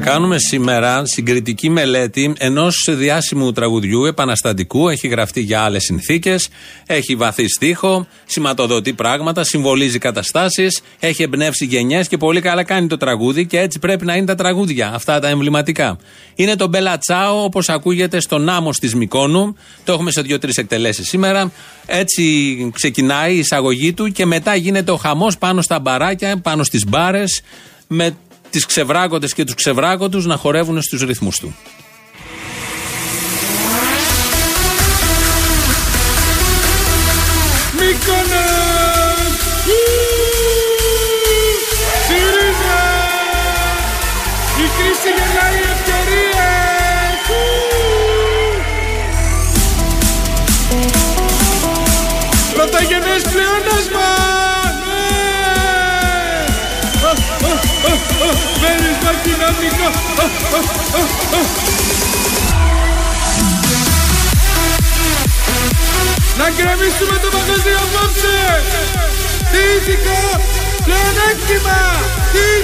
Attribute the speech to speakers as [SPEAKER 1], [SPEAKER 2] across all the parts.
[SPEAKER 1] Θα κάνουμε σήμερα συγκριτική μελέτη ενός διάσημου τραγουδιού επαναστατικού. Έχει γραφτεί για άλλες συνθήκες. Έχει βαθύ στίχο, σηματοδοτεί πράγματα, συμβολίζει καταστάσεις. Έχει εμπνεύσει γενιές και πολύ καλά κάνει το τραγούδι και έτσι πρέπει να είναι τα τραγούδια. Αυτά τα εμβληματικά. Είναι το Μπελατσάο, όπως ακούγεται στον άμμο της Μικόνου. Το έχουμε σε δύο-τρεις εκτελέσεις σήμερα. Έτσι ξεκινάει η εισαγωγή του και μετά γίνεται ο χαμός πάνω στα μπαράκια, πάνω στις μπάρες με τις ξεβράκωτες και τους ξεβράκωτους να χορεύουν στους ρυθμούς του.
[SPEAKER 2] Μύκονος! Κοινωνικό! Να γκρεμίσουμε το μαγαζί απόψε! Τι ηθικό! Πλεονέκτημα! Τι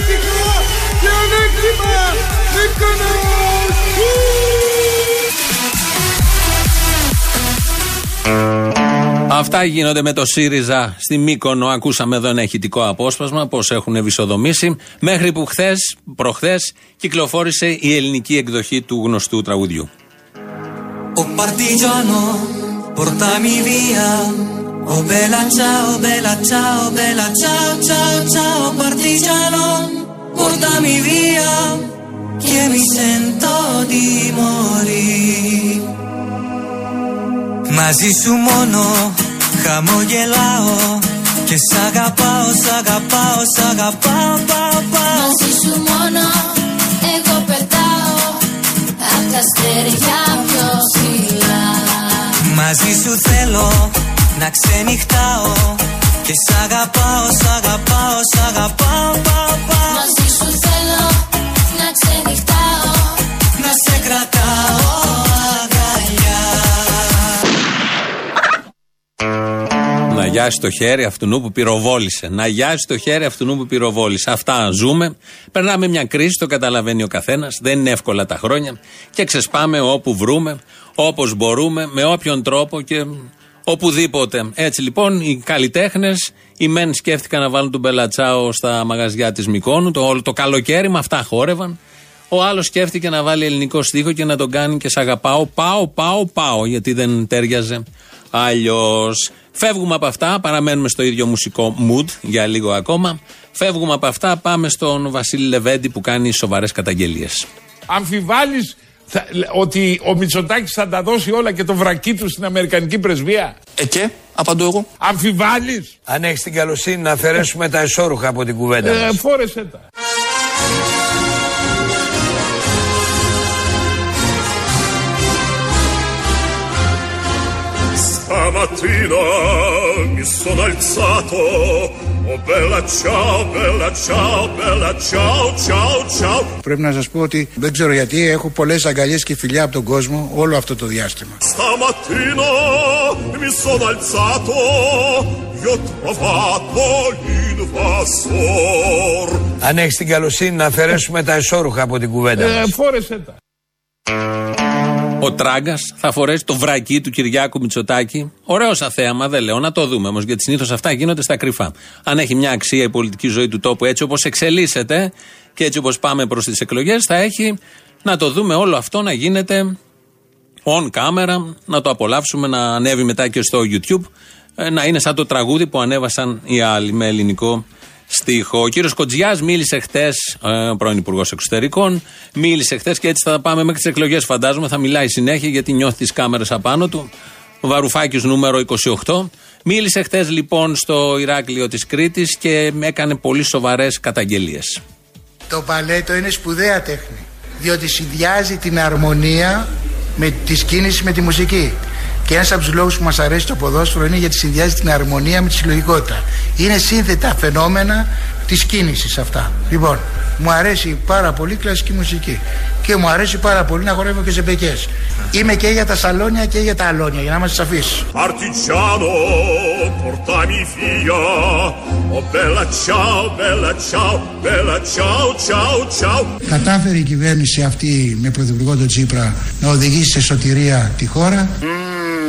[SPEAKER 1] Αυτά γίνονται με το ΣΥΡΙΖΑ στη Μύκονο. Ακούσαμε εδώ ένα ηχητικό απόσπασμα πώς έχουν ευισοδομήσει. Μέχρι που χθες, προχθές, κυκλοφόρησε η ελληνική εκδοχή του γνωστού τραγουδιού.
[SPEAKER 3] Oh partigiano, portami via. Oh bella ciao, bella ciao, bella ciao, ciao, ciao partigiano, portami via, che mi sento di morire. Μαζί σου μόνο χαμογελάω και σ' αγαπάω, σ' αγαπάω, σ' αγαπάω, πάω, πάω.
[SPEAKER 4] Μαζί σου μόνο εγώ πετάω Απ' τα αστέρια πιο ψηλά
[SPEAKER 3] Μαζί σου θέλω να ξενυχτάω και σ' αγαπάω, σ' αγαπάω, σ' αγαπάω, πάω, πάω.
[SPEAKER 4] Μαζί σου θέλω να ξενυχτάω
[SPEAKER 3] Να
[SPEAKER 1] γιάσει το χέρι αυτού που πυροβόλησε. Να γιάσει το χέρι αυτού που πυροβόλησε. Αυτά ζούμε. Περνάμε μια κρίση, το καταλαβαίνει ο καθένας. Δεν είναι εύκολα τα χρόνια. Και ξεσπάμε όπου βρούμε, όπως μπορούμε, με όποιον τρόπο και οπουδήποτε. Έτσι λοιπόν οι καλλιτέχνες, οι μεν σκέφτηκαν να βάλουν τον Μπελατσάο στα μαγαζιά της Μικόνου. Το, όλο το καλοκαίρι με αυτά χόρευαν. Ο άλλος σκέφτηκε να βάλει ελληνικό στίχο και να τον κάνει και σ' αγαπάω. Πάω, πάω, πάω. Γιατί δεν τέριαζε αλλιώς. Φεύγουμε από αυτά, παραμένουμε στο ίδιο μουσικό mood για λίγο ακόμα. Φεύγουμε από αυτά, πάμε στον Βασίλη Λεβέντη που κάνει σοβαρές καταγγελίες.
[SPEAKER 2] Αμφιβάλλεις θα- ότι ο Μητσοτάκης θα τα δώσει όλα και το βρακί του στην Αμερικανική πρεσβεία;
[SPEAKER 5] Ε και, απαντώ εγώ.
[SPEAKER 2] Αμφιβάλλεις;
[SPEAKER 6] Αν έχεις την καλοσύνη να αφαιρέσουμε τα εσώρουχα από την κουβέντα
[SPEAKER 2] Ε,
[SPEAKER 6] μας.
[SPEAKER 2] φόρεσέ τα.
[SPEAKER 7] Stamattina mi sono alzato, oh bella ciao, bella ciao, bella ciao, ciao, ciao.
[SPEAKER 8] Πρέπει να σας πω ότι δεν ξέρω γιατί έχω πολλές αγκαλιές και φιλιά από τον κόσμο όλο αυτό το διάστημα.
[SPEAKER 7] Stamattina mi sono alzato, io ho trovato l'invasor.
[SPEAKER 6] Αν έχεις την καλοσύνη να αφαιρέσουμε τα εσώρουχα από την κουβέντα
[SPEAKER 2] Ε,
[SPEAKER 6] μας.
[SPEAKER 2] φόρεσέ τα.
[SPEAKER 1] Ο Τράγκας θα φορέσει το βρακί του Κυριάκου Μητσοτάκη. Ωραίο σαν θέαμα, δεν λέω, να το δούμε όμως, γιατί συνήθως αυτά γίνονται στα κρυφά. Αν έχει μια αξία η πολιτική ζωή του τόπου έτσι όπως εξελίσσεται και έτσι όπως πάμε προς τις εκλογές, θα έχει να το δούμε όλο αυτό να γίνεται on camera, να το απολαύσουμε, να ανέβει μετά και στο YouTube, ε, να είναι σαν το τραγούδι που ανέβασαν οι άλλοι με ελληνικό στίχο. Ο κύριος Κοτζιά μίλησε χτες, ε, πρώην Υπουργός Εξωτερικών, μίλησε χτες και έτσι θα πάμε μέχρι τις εκλογές, φαντάζομαι. Θα μιλάει συνέχεια γιατί νιώθει τις κάμερες απάνω του. Ο Βαρουφάκης νούμερο 28. Μίλησε χτες λοιπόν στο Ηράκλειο της Κρήτης και έκανε πολύ σοβαρές καταγγελίες.
[SPEAKER 8] Το παλέτο είναι σπουδαία τέχνη, διότι συνδυάζει την αρμονία με τη κίνηση με τη μουσική. Και ένας από τους λόγους που μας αρέσει το ποδόσφαιρο είναι γιατί συνδυάζει την αρμονία με τη συλλογικότητα. Είναι σύνθετα φαινόμενα της κίνησης αυτά. Λοιπόν, μου αρέσει πάρα πολύ η κλασική μουσική και μου αρέσει πάρα πολύ να χορεύω και ζεμπεκές. Είμαι και για τα σαλόνια και για τα αλόνια, για να είμαστε σαφείς.
[SPEAKER 7] Partigiano, portami via. Oh bella ciao, bella ciao, bella ciao, ciao, ciao.
[SPEAKER 8] Κατάφερε η κυβέρνηση αυτή με πρωθυπουργό τον Τσίπρα να οδηγήσει σε σωτηρία τη χώρα;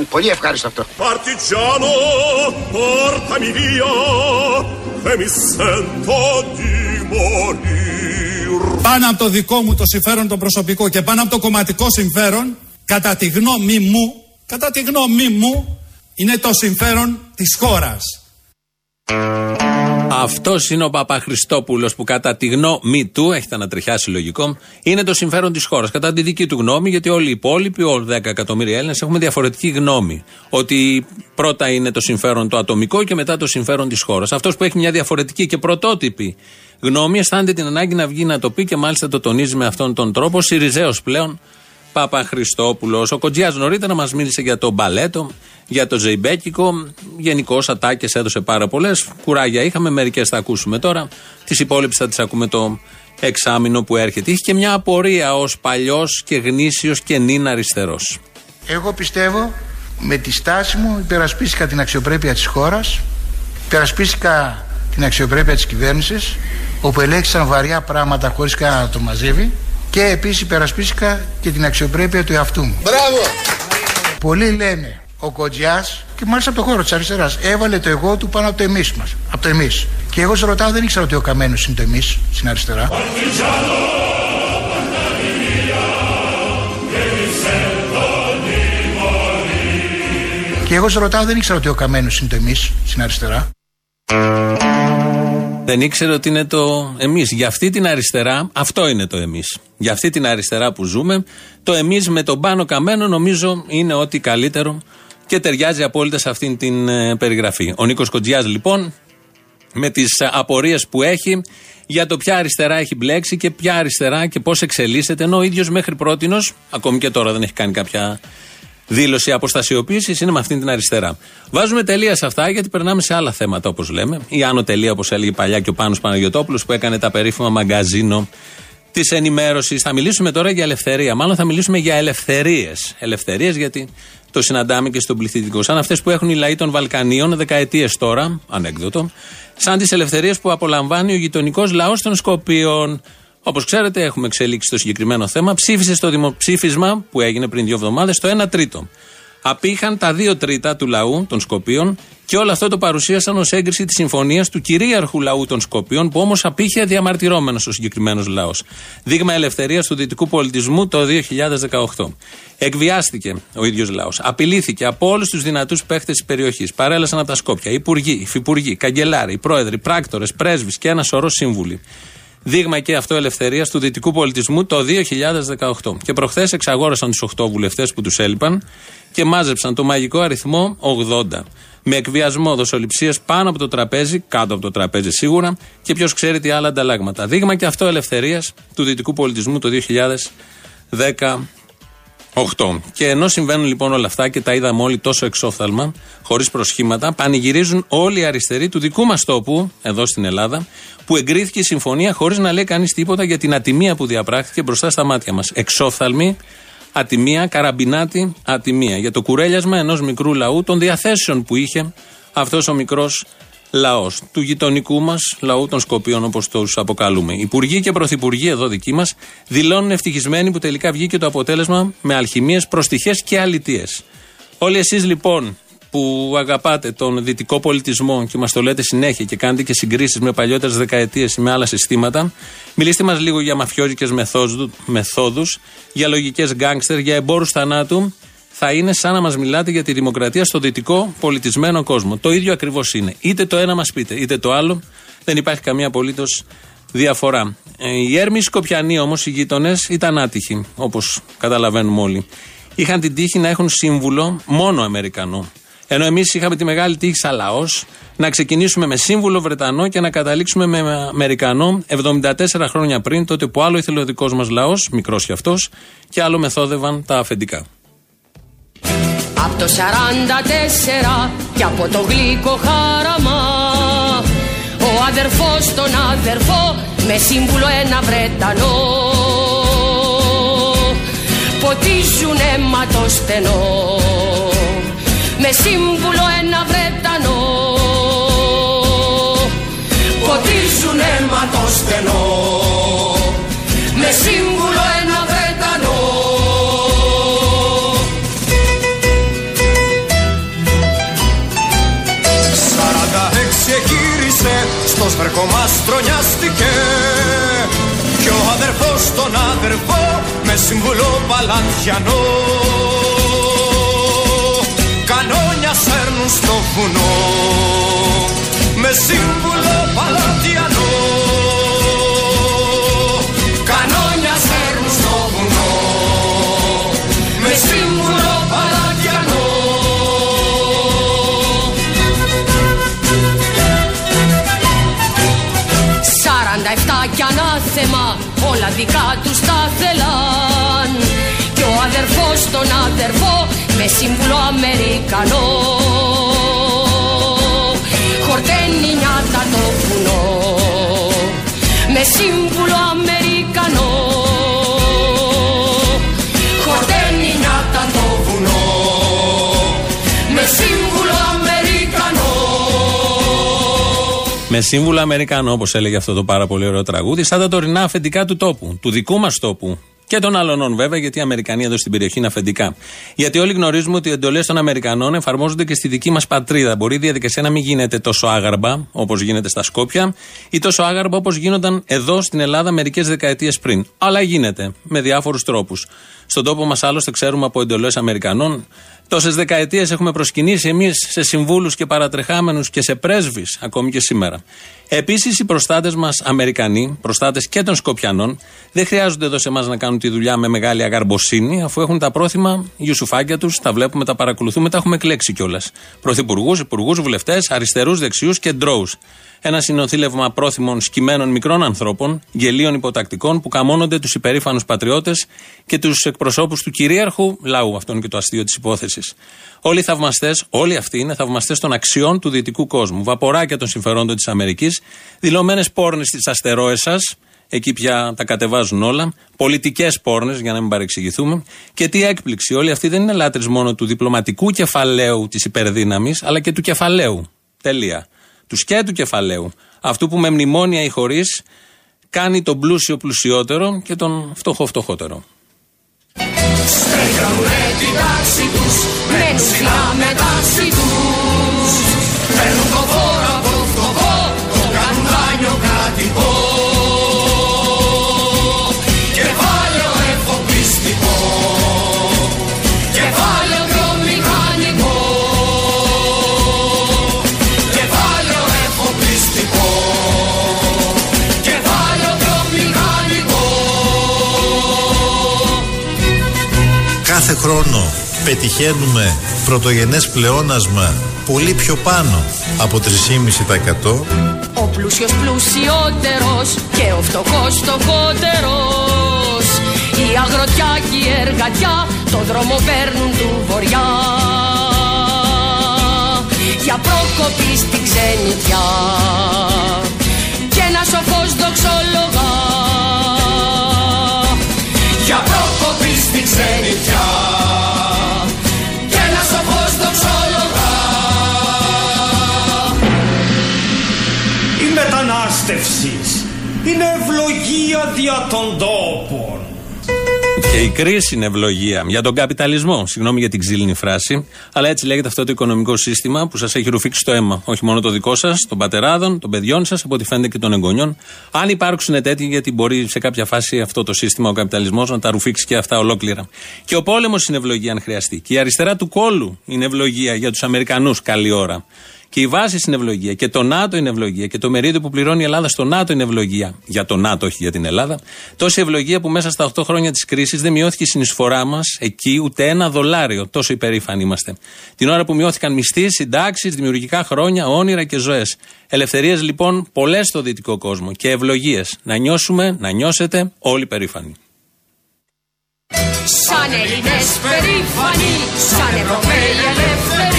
[SPEAKER 5] Πολύ ευχάριστο αυτό.
[SPEAKER 7] Partigiano, portami via. E mi sento di morir.
[SPEAKER 9] πάνω από το δικό μου το συμφέρον το προσωπικό και πάνω από το κομματικό συμφέρον, κατά τη γνώμη μου, κατά τη γνώμη μου, είναι το συμφέρον της χώρας.
[SPEAKER 1] Αυτός είναι ο Παπαχριστόπουλος που κατά τη γνώμη του, έχετε ανατριχιάσει λογικό, είναι το συμφέρον της χώρας. Κατά τη δική του γνώμη, γιατί όλοι οι υπόλοιποι, όλοι 10 εκατομμύρια Έλληνες, έχουμε διαφορετική γνώμη. Ότι πρώτα είναι το συμφέρον το ατομικό και μετά το συμφέρον της χώρας. Αυτός που έχει μια διαφορετική και πρωτότυπη γνώμη, αισθάνεται την ανάγκη να βγει να το πει και μάλιστα το τονίζει με αυτόν τον τρόπο. Σιριζέος πλέον Παπαχριστόπουλος. Ο Κοντζιάς νωρίτερα μας μίλησε για το μπαλέτο, για το ζεϊμπέκικο. Γενικώς ατάκες έδωσε πάρα πολλές. Κουράγια είχαμε, μερικές θα ακούσουμε τώρα. Τις υπόλοιπες θα τις ακούμε το εξάμεινο που έρχεται. Είχε και μια απορία ως παλιός και γνήσιος και νυν αριστερός.
[SPEAKER 8] Εγώ πιστεύω με τη στάση μου υπερασπίστηκα την αξιοπρέπεια της χώρας, υπερασπίστηκα την αξιοπρέπεια της κυβέρνησης, όπου ελέγχθησαν βαριά πράγματα χωρίς κανένα να το μαζεύει και επίσης υπερασπίστηκα και την αξιοπρέπεια του εαυτού μου.
[SPEAKER 5] Μπράβο.
[SPEAKER 8] Πολλοί λένε ο Κοντζιάς και μάλιστα από το χώρο της αριστεράς έβαλε το εγώ του πάνω από το εμείς μας, από το εμείς. Και εγώ σε ρωτάω δεν ήξερα ότι ο Καμένος είναι το εμείς στην αριστερά. Και εγώ σε ρωτάω δεν ήξερα ότι ο Καμένος είναι το εμείς στην αριστερά.
[SPEAKER 1] Δεν ήξερε ότι είναι το εμείς. Για αυτή την αριστερά, αυτό είναι το εμείς. Για αυτή την αριστερά που ζούμε, το εμείς με τον πάνω καμένο νομίζω είναι ό,τι καλύτερο και ταιριάζει απόλυτα σε αυτήν την ε, περιγραφή. Ο Νίκος Κοντζιάς λοιπόν, με τις απορίες που έχει για το ποια αριστερά έχει μπλέξει και ποια αριστερά και πώς εξελίσσεται, ενώ ο ίδιος μέχρι πρώτη, ακόμη και τώρα δεν έχει κάνει κάποια δήλωση αποστασιοποίησης είναι με αυτήν την αριστερά. Βάζουμε τελεία σε αυτά γιατί περνάμε σε άλλα θέματα όπως λέμε. Η άνω τελεία όπως έλεγε παλιά και ο Πάνος Παναγιοτόπουλος που έκανε τα περίφημα μαγκαζίνο της ενημέρωσης. Θα μιλήσουμε τώρα για ελευθερία. Μάλλον θα μιλήσουμε για ελευθερίες. Ελευθερίες γιατί το συναντάμε και στον πληθυντικό. Σαν αυτές που έχουν οι λαοί των Βαλκανίων δεκαετίες τώρα, ανέκδοτο. Σαν τις ελευθερίες που απολαμβάνει ο γειτονικός λαός των Σκοπίων. Όπως ξέρετε, έχουμε εξελίξει το συγκεκριμένο θέμα. Ψήφισε στο δημοψήφισμα που έγινε πριν δύο εβδομάδες το 1 τρίτο. Απήχαν τα 2 τρίτα του λαού των Σκοπίων και όλο αυτό το παρουσίασαν ως έγκριση της συμφωνίας του κυρίαρχου λαού των Σκοπίων, που όμως απήχε διαμαρτυρόμενο ο συγκεκριμένος λαός. Δείγμα ελευθερίας του δυτικού πολιτισμού το 2018. Εκβιάστηκε ο ίδιος λαός. Απειλήθηκε από όλους τους δυνατούς παίχτες της περιοχής. Παρέλασαν από τα Σκόπια υπουργοί, υφυπουργοί, καγκελάροι, πρόεδροι, πράκτορες, πρέσβεις και ένα σωρό σύμβουλοι. Δείγμα και αυτό ελευθερία του δυτικού πολιτισμού το 2018. Και προχθές εξαγόρασαν τους 8 βουλευτές που τους έλειπαν και μάζεψαν το μαγικό αριθμό 80. Με εκβιασμό δοσοληψίε πάνω από το τραπέζι, κάτω από το τραπέζι σίγουρα, και ποιος ξέρει τι άλλα ανταλλάγματα. Δείγμα και αυτό ελευθερία του δυτικού πολιτισμού το 2018. 8. Και ενώ συμβαίνουν λοιπόν όλα αυτά και τα είδαμε όλοι τόσο εξόφθαλμα, χωρίς προσχήματα, πανηγυρίζουν όλοι οι αριστεροί του δικού μας τόπου, εδώ στην Ελλάδα, που εγκρίθηκε η συμφωνία χωρίς να λέει κανείς τίποτα για την ατιμία που διαπράχθηκε μπροστά στα μάτια μας. Εξόφθαλμη, ατιμία, καραμπινάτη, ατιμία. Για το κουρέλιασμα ενός μικρού λαού των διαθέσεων που είχε αυτός ο μικρός λαός. Του γειτονικού μας λαού των Σκοπίων, όπως τους αποκαλούμε. Υπουργοί και πρωθυπουργοί εδώ δικοί μας δηλώνουν ευτυχισμένοι που τελικά βγήκε το αποτέλεσμα με αλχημίες, προστιχές και αλητίες. Όλοι εσείς λοιπόν που αγαπάτε τον δυτικό πολιτισμό και μας το λέτε συνέχεια και κάνετε και συγκρίσεις με παλιότερες δεκαετίες ή με άλλα συστήματα, μιλήστε μας λίγο για μαφιόζικες μεθόδου, για λογικές γκάγκστερ, για εμπόρους θανάτου. Θα είναι σαν να μας μιλάτε για τη δημοκρατία στο δυτικό πολιτισμένο κόσμο. Το ίδιο ακριβώς είναι. Είτε το ένα μας πείτε, είτε το άλλο. Δεν υπάρχει καμία απολύτως διαφορά. Ε, οι Έρμοι Σκοπιανοί όμως, οι γείτονες, ήταν άτυχοι, όπως καταλαβαίνουμε όλοι. Είχαν την τύχη να έχουν σύμβουλο μόνο Αμερικανό. Ενώ εμείς είχαμε τη μεγάλη τύχη σαν λαός να ξεκινήσουμε με σύμβουλο Βρετανό και να καταλήξουμε με Αμερικανό 74 χρόνια πριν, τότε που άλλο ήθελε ο δικός μας λαός, μικρός κι αυτός, και άλλο μεθόδευαν τα αφεντικά.
[SPEAKER 10] Από το 44 και από το γλυκό χάραμα
[SPEAKER 11] ο αδερφός τον αδερφό με σύμβουλο ένα Βρετανό. Ποτίζουν αίμα το στενό με σύμβουλο ένα Βρετανό. Ποτίζουν αίμα το στενό με σύμβουλο
[SPEAKER 3] στο σβερκό μας τρονιάστηκε κι ο αδερφός τον αδερφό με σύμβουλο παλατιανό. Κανόνια σέρνουν στο βουνό με σύμβουλο παλατιανό
[SPEAKER 11] κι ανάθεμα όλα δικά τους τα θέλαν. Κι ο αδερφός τον αδερφό με σύμβουλο Αμερικανό. Χορταίνει νιάτα το βουνό. Με σύμβουλο Αμερικανό Με σύμβουλο Αμερικανό,
[SPEAKER 1] όπως έλεγε αυτό το πάρα πολύ ωραίο τραγούδι, σαν τα τωρινά αφεντικά του τόπου, του δικού μας τόπου. Και των άλλων βέβαια, γιατί οι Αμερικανοί εδώ στην περιοχή είναι αφεντικά. Γιατί όλοι γνωρίζουμε ότι οι εντολές των Αμερικανών εφαρμόζονται και στη δική μας πατρίδα. Μπορεί η διαδικασία να μην γίνεται τόσο άγαρμπα όπως γίνεται στα Σκόπια ή τόσο άγαρμπα όπως γίνονταν εδώ στην Ελλάδα μερικές δεκαετίες πριν. Αλλά γίνεται με διάφορους τρόπους. Στον τόπο μας άλλωστε ξέρουμε από εντολές Αμερικανών. Τόσες δεκαετίες έχουμε προσκυνήσει εμείς σε συμβούλους και παρατρεχάμενους και σε πρέσβεις, ακόμη και σήμερα. Επίσης, οι προστάτες μας Αμερικανοί, προστάτες και των Σκοπιανών, δεν χρειάζονται εδώ σε εμάς να κάνουν τη δουλειά με μεγάλη αγαρμποσύνη, αφού έχουν τα πρόθυμα γιουσουφάκια τους, τα βλέπουμε, τα παρακολουθούμε, τα έχουμε εκλέξει κιόλας. Πρωθυπουργούς, υπουργούς, βουλευτές, αριστερούς, δεξιούς και ντρόους. Ένα συνοθήλευμα πρόθυμων σκυμμένων μικρών ανθρώπων, γελίων υποτακτικών, που καμώνονται τους υπερήφανους πατριώτες και τους εκπροσώπους του κυρίαρχου λαού. Αυτό είναι και το αστείο της υπόθεσης. Όλοι οι θαυμαστές, όλοι αυτοί είναι θαυμαστές των αξιών του δυτικού κόσμου. Βαποράκια των συμφερόντων της Αμερικής, δηλωμένες πόρνες τη αστερόεσα, εκεί πια τα κατεβάζουν όλα. Πολιτικές πόρνες, για να μην παρεξηγηθούμε. Και τι έκπληξη, όλοι αυτοί δεν είναι λάτρε μόνο του διπλωματικού κεφαλαίου της υπερδύναμης, αλλά και του κεφαλαίου. Τελεία. Του και του κεφαλαίου. Αυτού που με μνημόνια ή χωρίς κάνει τον πλούσιο πλουσιότερο και τον φτωχό φτωχότερο.
[SPEAKER 3] Στέλνουνε την τάξη τους Μένουν ψηλά με τάξη τους
[SPEAKER 12] Κάθε χρόνο πετυχαίνουμε πρωτογενές πλεόνασμα πολύ πιο πάνω από 3,5%.
[SPEAKER 11] Ο πλούσιος πλουσιότερος και ο φτωχός φτωχότερος. Η αγροτιά και η εργατιά το δρόμο παίρνουν του βοριά Για πρόκοπη στην ξενιτιά. Και ένας σοφός
[SPEAKER 3] δοξολογάς ξενιτιά Και ένα σοφός δοξολογά
[SPEAKER 13] Η μετανάστευσης είναι ευλογία δια των τόπων.
[SPEAKER 1] Και η κρίση είναι ευλογία για τον καπιταλισμό. Συγγνώμη για την ξύλινη φράση. Αλλά έτσι λέγεται αυτό το οικονομικό σύστημα που σας έχει ρουφήξει το αίμα. Όχι μόνο το δικό σας, των πατεράδων, των παιδιών σας, από ό,τι φαίνεται και των εγγονιών. Αν υπάρξουν τέτοιοι, γιατί μπορεί σε κάποια φάση αυτό το σύστημα, ο καπιταλισμός, να τα ρουφήξει και αυτά ολόκληρα. Και ο πόλεμος είναι ευλογία, αν χρειαστεί. Και η αριστερά του κόλου είναι ευλογία για τους Αμερικανούς, καλή ώρα. Και η βάση είναι ευλογία. Και το ΝΑΤΟ είναι ευλογία. Και το μερίδιο που πληρώνει η Ελλάδα στο ΝΑΤΟ είναι ευλογία. Για το ΝΑΤΟ, όχι για την Ελλάδα. Τόση ευλογία που μέσα στα 8 χρόνια της κρίσης δεν μειώθηκε η συνεισφορά μας εκεί ούτε ένα δολάριο. Τόσο υπερήφανοι είμαστε. Την ώρα που μειώθηκαν μισθοί, συντάξεις, δημιουργικά χρόνια, όνειρα και ζωές. Ελευθερίες λοιπόν πολλές στο δυτικό κόσμο και ευλογίες. Να νιώσουμε, να νιώσετε όλοι περήφανοι.
[SPEAKER 11] Σαν Έλληνες περήφανοι, σαν Ευρωπαίοι ελεύθεροι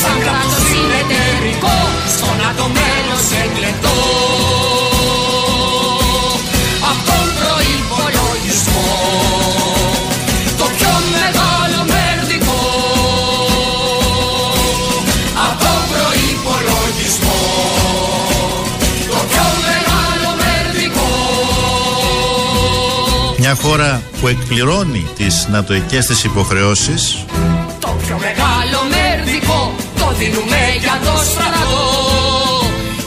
[SPEAKER 11] Σαν κράτος συνεταιρικό, στον άτομο μέλος σε κλετώ Απ' τον προϋπολογισμό Το πιο μεγάλο μερδικό. Απ' τον προϋπολογισμό Το πιο μεγάλο μερδικό.
[SPEAKER 12] Μια χώρα που εκπληρώνει τις νατοικές της υποχρεώσεις
[SPEAKER 11] δίνουμε για το στρατό.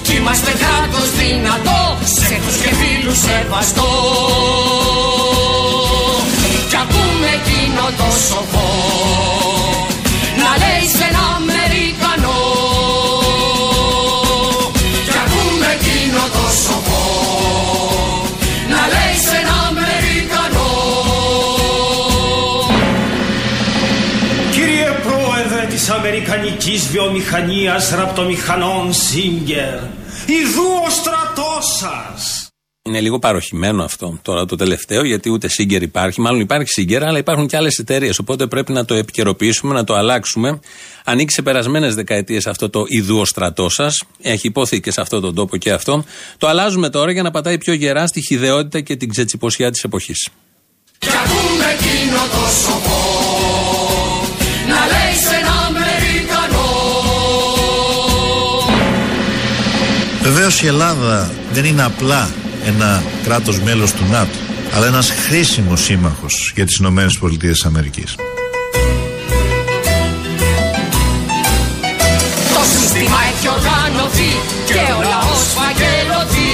[SPEAKER 11] Κι είμαστε κράτος δυνατό, σε τους και φίλους σεβαστό. Κι ακούμε εκείνο το σοφό. Να λέει σε ένα
[SPEAKER 13] Αμερικανικής Βιομηχανίας Ραπτομηχανών Σίγκερ, ιδού ο στρατός σας.
[SPEAKER 1] Είναι λίγο παροχημένο αυτό τώρα το τελευταίο, γιατί ούτε Σίγκερ υπάρχει. Μάλλον υπάρχει Σίγκερ, αλλά υπάρχουν και άλλες εταιρείες. Οπότε πρέπει να το επικαιροποιήσουμε, να το αλλάξουμε. Ανήκει σε περασμένε δεκαετίες αυτό το ιδούο στρατός σας. Έχει υποθεί και σε αυτόν τον τόπο και αυτό. Το αλλάζουμε τώρα για να πατάει πιο γερά στη χιδεότητα και την ξετσιποσιά της εποχής.
[SPEAKER 11] Κι ακούμε εκείνο το σοφό
[SPEAKER 12] Βεβαίως η Ελλάδα δεν είναι απλά ένα κράτος μέλος του ΝΑΤΟ αλλά ένας χρήσιμος σύμμαχος για τις Ηνωμένες Πολιτείες της Αμερικής.
[SPEAKER 11] Το σύστημα έχει οργανωθεί και ο λαός φαγγελωθεί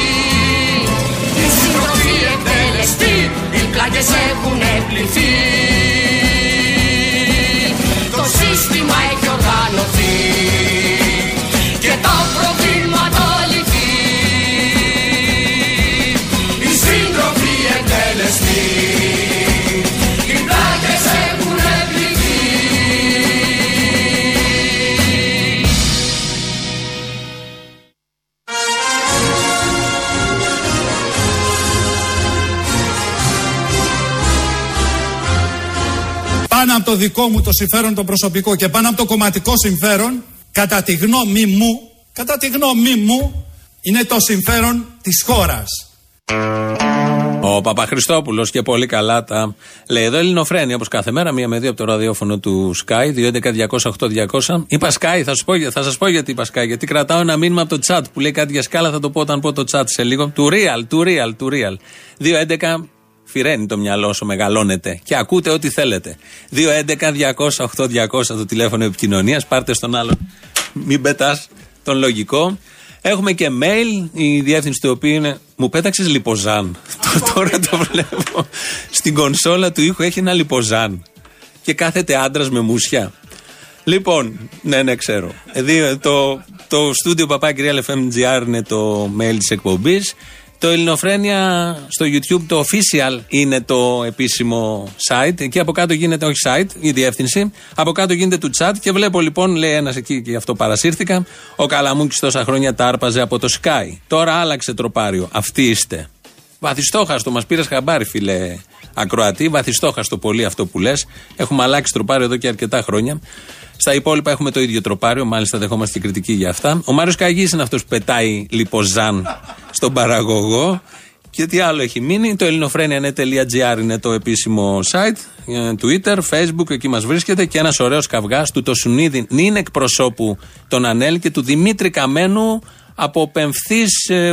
[SPEAKER 11] Οι συντροφοί εκτελεστεί, οι πλάκες έχουν πληθεί Το σύστημα έχει
[SPEAKER 9] Πάνω από το δικό μου το συμφέρον το προσωπικό και πάνω από το κομματικό συμφέρον, κατά τη γνώμη μου, κατά τη γνώμη μου, είναι το συμφέρον της χώρας.
[SPEAKER 1] Ο Παπαχριστόπουλος και πολύ καλά τα λέει. Εδώ Ελληνοφρένη, όπως κάθε μέρα, μία με δύο από το ραδιόφωνο του Sky, 211-200-8200. Είπα Sky, θα, σου πω, θα σας πω γιατί είπα Sky. Γιατί κρατάω ένα μήνυμα από το chat που λέει κάτι για σκάλα, θα το πω όταν πω το chat σε λίγο. Του real, του real, του real. 211 φυραίνει το μυαλό όσο μεγαλώνετε και ακούτε ό,τι θέλετε. 211-200-8200 το τηλέφωνο επικοινωνίας. Πάρτε στον άλλον. Μην πετάς τον λογικό. Έχουμε και mail, η διεύθυνση του οποίου είναι. Μου πέταξες λιποζάν. Το- Τώρα το βλέπω. Στην κονσόλα του ήχου έχει ένα λιποζάν. Και κάθεται άντρας με μουσια. Λοιπόν, ναι, ναι, ξέρω. Ε, δύο, το, το στούντιο παπάκυριαλεφm.gr είναι το mail της εκπομπής. Το Ελληνοφρένια στο YouTube, το official είναι το επίσημο site. Εκεί από κάτω γίνεται, όχι site, η διεύθυνση. Από κάτω γίνεται του chat και βλέπω λοιπόν, λέει ένας εκεί και γι' αυτό παρασύρθηκα. Ο Καλαμούκης τόσα χρόνια τα άρπαζε από το Sky. Τώρα άλλαξε τροπάριο. Αυτοί είστε. Βαθιστόχαστο, μας πήρες χαμπάρι, φίλε Ακροατή. Βαθιστόχαστο πολύ αυτό που λες. Έχουμε αλλάξει τροπάριο εδώ και αρκετά χρόνια. Στα υπόλοιπα έχουμε το ίδιο τροπάριο, μάλιστα δεχόμαστε και κριτική για αυτά. Ο Μάριος Καγής είναι αυτός που πετάει λιποζάν στον παραγωγό. Και τι άλλο έχει μείνει; Το ελληνοφρένια.net.gr είναι το επίσημο site. ε, Twitter, Facebook, εκεί μας βρίσκεται. Και ένας ωραίος καυγάς του το Σουνίδη νυν εκπροσώπου των ΑΝΕΛ και του Δημήτρη Καμένου από πεμφθή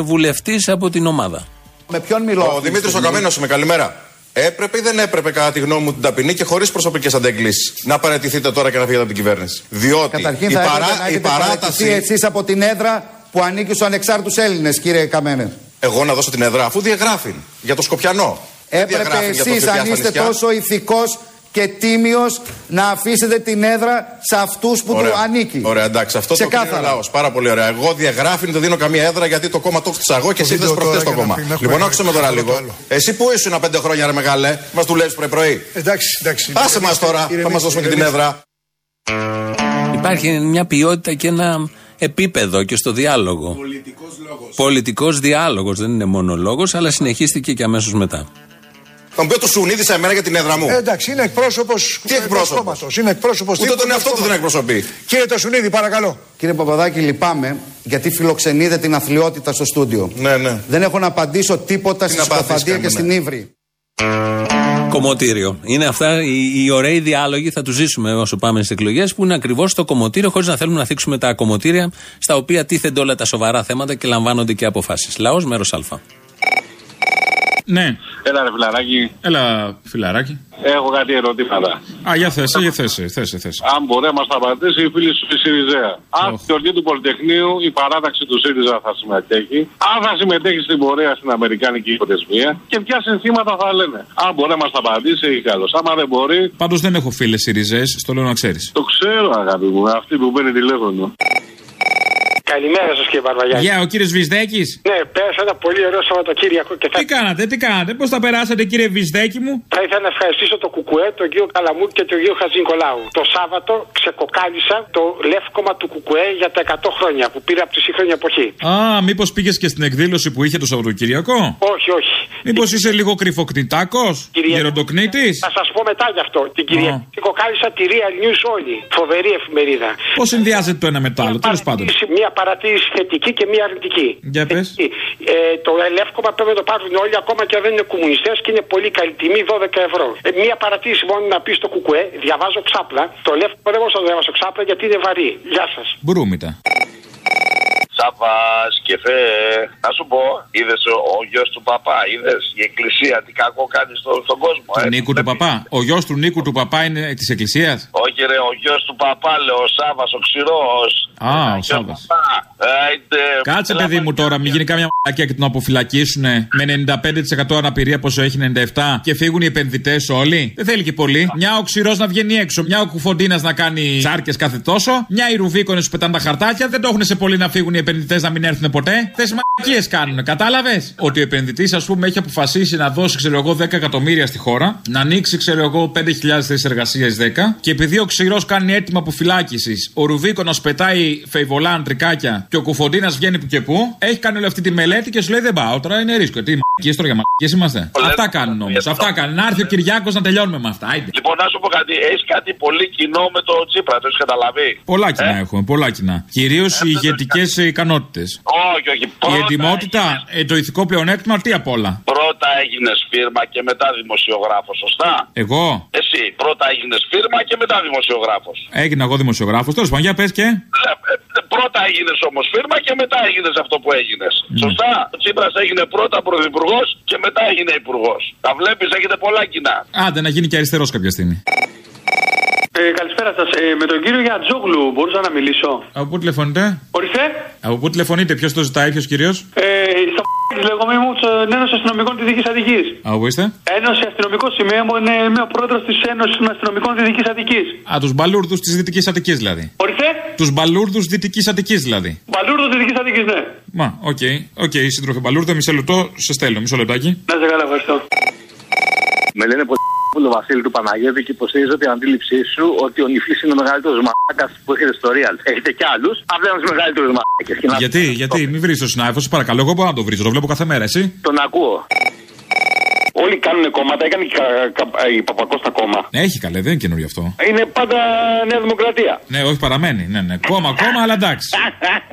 [SPEAKER 1] βουλευτής από την ομάδα.
[SPEAKER 14] Με ποιον μιλώ.
[SPEAKER 15] Ο Δημήτρης ο Καμένος είμαι, καλημέρα. Έπρεπε ή δεν έπρεπε, κατά τη γνώμη μου, την ταπεινή και χωρίς προσωπικές αντεγκλήσει, να παραιτηθείτε τώρα και να φύγετε από την κυβέρνηση; Διότι
[SPEAKER 14] Καταρχήν
[SPEAKER 15] η,
[SPEAKER 14] θα
[SPEAKER 15] παρά-
[SPEAKER 14] έπρεπε να
[SPEAKER 15] η
[SPEAKER 14] έχετε
[SPEAKER 15] παράταση.
[SPEAKER 14] παρατηθεί εσείς από την έδρα που ανήκει στους ανεξάρτητους Έλληνες, κύριε Καμένε.
[SPEAKER 15] Εγώ να δώσω την έδρα, αφού διαγράφει για το Σκοπιανό. Δεν
[SPEAKER 14] Έπρεπε
[SPEAKER 15] διαγράφει για το
[SPEAKER 14] εσείς,
[SPEAKER 15] ΦΠΑ
[SPEAKER 14] αν
[SPEAKER 15] στα
[SPEAKER 14] είστε
[SPEAKER 15] νησιά.
[SPEAKER 14] τόσο ηθικός και τίμιος, να αφήσετε την έδρα σε αυτούς που
[SPEAKER 15] Ωραία.
[SPEAKER 14] του ανήκει.
[SPEAKER 15] Ωραία, εντάξει, αυτό το
[SPEAKER 14] Ξεκάθαρα.
[SPEAKER 15] κρίνει ο λαό. Πάρα πολύ ωραία. Εγώ διαγράφει, δεν δίνω καμία έδρα γιατί το κόμμα το έχω εγώ και εσύ ήρθε προχτέ το κόμμα. Λοιπόν, άκουσε με τώρα λίγο. Εσύ που ήσουν πέντε χρόνια, ρε μεγάλε, μας του λέει πρωί-πρωί.
[SPEAKER 16] Εντάξει, εντάξει.
[SPEAKER 15] Άσε μας τώρα, θα μας δώσουμε και την έδρα.
[SPEAKER 1] Υπάρχει μια ποιότητα και ένα επίπεδο και στο διάλογο. Πολιτικός διάλογος. δεν είναι μόνο λόγος, αλλά συνεχίστηκε και αμέσως μετά.
[SPEAKER 15] Θα μου πει το Σουνίδη σε μένα για την έδρα μου.
[SPEAKER 16] Ε, εντάξει, είναι εκπρόσωπο.
[SPEAKER 15] Τι εκπρόσωπος;
[SPEAKER 16] Είναι εκπρόσωπος.
[SPEAKER 15] Ούτε τον εαυτό του δεν εκπροσωπεί.
[SPEAKER 16] Κύριε Τωσουνίδη, παρακαλώ.
[SPEAKER 14] Κύριε Παπαδάκη, λυπάμαι γιατί φιλοξενείτε την αθλειότητα στο στούντιο.
[SPEAKER 15] Ναι, ναι.
[SPEAKER 14] Δεν έχω να απαντήσω τίποτα στη
[SPEAKER 15] να απαντήσεις,
[SPEAKER 14] Σκοφαντία και
[SPEAKER 15] κάνουμε,
[SPEAKER 14] στην
[SPEAKER 15] ναι.
[SPEAKER 14] Ήβρη.
[SPEAKER 1] Κομμωτήριο. Είναι αυτά οι, οι ωραίοι διάλογοι, θα τους ζήσουμε όσο πάμε στις εκλογές, που είναι ακριβώς το κομμωτήριο, χωρίς να θέλουμε να θίξουμε τα κομμωτήρια στα οποία τίθενται όλα τα σοβαρά θέματα και λαμβάνονται και αποφάσεις. Λαός, μέρος Α.
[SPEAKER 17] Ναι.
[SPEAKER 18] Έλα ρε φιλαράκι,
[SPEAKER 17] Έλα, φιλαράκι.
[SPEAKER 18] έχω κάτι ερωτήματα.
[SPEAKER 17] Α, για θέσε, για θέσε, θέσε, θέσε.
[SPEAKER 18] Αν μπορεί να μας τα απαντήσει η φίλη σου η Σιριζέα. Αν στη γιορτή του Πολυτεχνείου η παράταξη του ΣΥΡΙΖΑ θα συμμετέχει, αν θα συμμετέχει στην πορεία στην Αμερικάνικη πρεσβεία και ποια συνθήματα θα λένε. Αν μπορεί να μας τα απαντήσει, έχει καλώς. Άμα δεν μπορεί,
[SPEAKER 17] Πάντως δεν έχω φίλες Σιριζέ, στο λέω να ξέρεις.
[SPEAKER 18] το ξέρω αγάπη μου, αυτή που παίρνει τηλέφωνο.
[SPEAKER 19] Καλημέρα σας κύριε Μπαρβαγιάννη.
[SPEAKER 17] Γεια, ο κύριος Βυσδέκης.
[SPEAKER 19] Ναι, πέρασα ένα πολύ ωραίο Σαββατοκύριακο και θα...
[SPEAKER 17] Τι κάνατε, τι κάνατε, πώς τα περάσατε κύριε Βυσδέκη μου;
[SPEAKER 19] Θα ήθελα να ευχαριστήσω τον Κουκουέ, τον κύριο Καλαμούρ και τον κύριο Χατζηνικολάου. Το Σάββατο ξεκοκάλισα το λεύκομα του Κουκουέ για τα 100 χρόνια που πήρα από τη σύγχρονη εποχή.
[SPEAKER 17] Α, μήπως πήγες και στην εκδήλωση που είχε το Σαββατοκυριακό.
[SPEAKER 19] Όχι, όχι.
[SPEAKER 17] Μήπως είσαι λίγο κρυφοκνητάκος, γεροντοκνήτης;
[SPEAKER 19] Θα σας πω μετά γι' αυτό. Την κυρία Ξεκοκάλισα τη Real News όλη. Φοβερή εφημερίδα.
[SPEAKER 17] Πώς συνδυάζεται το ένα με το άλλο, τέλος πάντων.
[SPEAKER 19] Μία παρατήρηση θετική και μία αρνητική.
[SPEAKER 17] Για πες.
[SPEAKER 19] Ε, το ελεύκομα πρέπει να το πάρουν όλοι ακόμα και αν δεν είναι κομμουνιστές και είναι πολύ καλή τιμή 12 ευρώ. Ε, μία παρατήρηση μόνο να πεις στο κουκουέ, διαβάζω ξάπλα. Το ελεύκομα δεν μπορώ να το διαβάσω ξάπλα γιατί είναι βαρύ. Γεια σας.
[SPEAKER 17] Μπρούμητα.
[SPEAKER 20] Σάβα και φε. Να σου πω, είδες ο, ο γιος του παπά, είδες η εκκλησία τι κακό κάνει στο, στον κόσμο.
[SPEAKER 17] Του
[SPEAKER 20] ε.
[SPEAKER 17] Νίκου του Παπά. Ο γιος του Νίκου του Παπά είναι της Εκκλησίας;
[SPEAKER 20] Όχι ρε, ο γιος του παπά, λέω, ο Σάβα, ο ξηρός.
[SPEAKER 17] Α, ο Σάβα. Κάτσε, παιδί μου τώρα, μην γίνει κάμια μαλακία και τον αποφυλακίσουν με 95% αναπηρία πόσο έχει 97 και φύγουν οι επενδυτές όλοι. Δεν θέλει και πολύ. Μια ο ξηρό να βγαίνει έξω, μια ο κουφοντίνα να κάνει τσάρκες κάθε τόσο, μια οι ρουβίκονες που πετάνε τα χαρτάκια. Δεν το έχουν σε πολύ να φύγουν οι επενδυτές να μην έρθουν ποτέ. Θες μαλακίες κάνουν, κατάλαβες; Ότι ο επενδυτής, ας πούμε, έχει αποφασίσει να δώσει, ξέρω εγώ, 10 εκατομμύρια στη χώρα, να ανοίξει, ξέρω εγώ, 5.000 θέσεις εργασίας 10 και επειδή ο ξηρό κάνει έτοιμα αποφυλάκησης, ο ρουβίκονο πετάει φεϊβολά αντρικάκια και ο κουφοντίνας βγαίνει που και που, έχει κάνει όλη αυτή τη μελέτη και σου λέει δεν πάω τώρα, είναι ρίσκο. Τι μαλακίε τώρα για μαλακίε είμαστε. Αυτά κάνουν όμως. Αυτά κάνουν. Να έρθει ο Κυριάκος να τελειώνουμε με αυτά. Άιντε.
[SPEAKER 20] Λοιπόν, να σου πω κάτι, έχεις κάτι πολύ κοινό με το Τσίπρα, το έχεις καταλαβεί.
[SPEAKER 17] Πολλά κοινά έχουμε, πολλά κοινά. Κυρίως οι ηγετικές ικανότητες.
[SPEAKER 20] Όχι, όχι.
[SPEAKER 17] Η
[SPEAKER 20] Πρώτα,
[SPEAKER 17] ετοιμότητα, ε, το ηθικό πλεονέκτημα, τι απ' όλα.
[SPEAKER 20] πρώτα έγινε φίρμα και μετά δημοσιογράφος, σωστά;
[SPEAKER 17] Εγώ;
[SPEAKER 20] Εσύ, πρώτα έγινε φίρμα και μετά δημοσιογράφος.
[SPEAKER 17] έγινα εγώ δημοσιογράφος. Τέλος πάντων, για πες και.
[SPEAKER 20] Πρώτα έγινε όμως φίρμα και μετά έγινε αυτό που έγινες. Σωστά; Ο Τσίπρας έγινε πρώτα πρωθυπουργός και μετά έγινε υπουργός. Τα βλέπεις, έχετε πολλά κοινά.
[SPEAKER 17] Άντε να γίνει και αριστερός κάποια στιγμή.
[SPEAKER 19] Ε, καλησπέρα σας. Ε, με τον κύριο Γιατζόγλου μπορούσα να μιλήσω.
[SPEAKER 17] Από πού τηλεφωνείτε;
[SPEAKER 19] Ορίστε.
[SPEAKER 17] Από πού τηλεφωνείτε, ποιος το ζητάει, ποιος κυρίως;
[SPEAKER 19] Ε, στα της λέγομαι μου την Ένωση Αστυνομικών της Δυτικής Αττικής.
[SPEAKER 17] Από πού είστε;
[SPEAKER 19] Ένωση Αστυνομικός σημείο μου είναι είμαι ο πρόεδρος της Ένωσης των Αστυνομικών Δυτικής Αττικής.
[SPEAKER 17] Α, τους μπαλούρδους της Δυτικής Αττικής δηλαδή.
[SPEAKER 19] Ορίστε.
[SPEAKER 17] Τους μπαλούρδους Δυτικής Αττικής δηλαδή.
[SPEAKER 19] Μπαλούρδο Δυτικής Αττικής, ναι.
[SPEAKER 17] Μα, OK, OK, σύντροφε μπαλούρδο, μισό λεπτό, σε στέλνω, μισό λεπτάκι.
[SPEAKER 19] Να 'σαι καλά, ευχαριστώ.
[SPEAKER 21] Με λένε Πούλο Βασίλη του Παναγιώτη και υποστηρίζω την αντίληψή σου ότι ο Νιφλή είναι ο μεγαλύτερος μαλάκας που έχετε στο Real. Έχετε κι άλλους, αλλά είναι ο μεγαλύτερος μαλάκας.
[SPEAKER 17] Γιατί, γιατί, μην βρίζεις το συνάδελφο, σε παρακαλώ, εγώ μπορώ να το βρίζω, το βλέπω κάθε μέρα, εσύ.
[SPEAKER 21] Τον ακούω. Όλοι κάνουν κόμματα, έκανε και κα- κα- η Παπακώστα κόμμα.
[SPEAKER 17] Έχει καλέ, δεν είναι καινούριο αυτό.
[SPEAKER 21] Είναι πάντα Νέα Δημοκρατία.
[SPEAKER 17] Ναι, όχι παραμένει. Ναι, ναι. Κόμμα, κόμμα, αλλά εντάξει.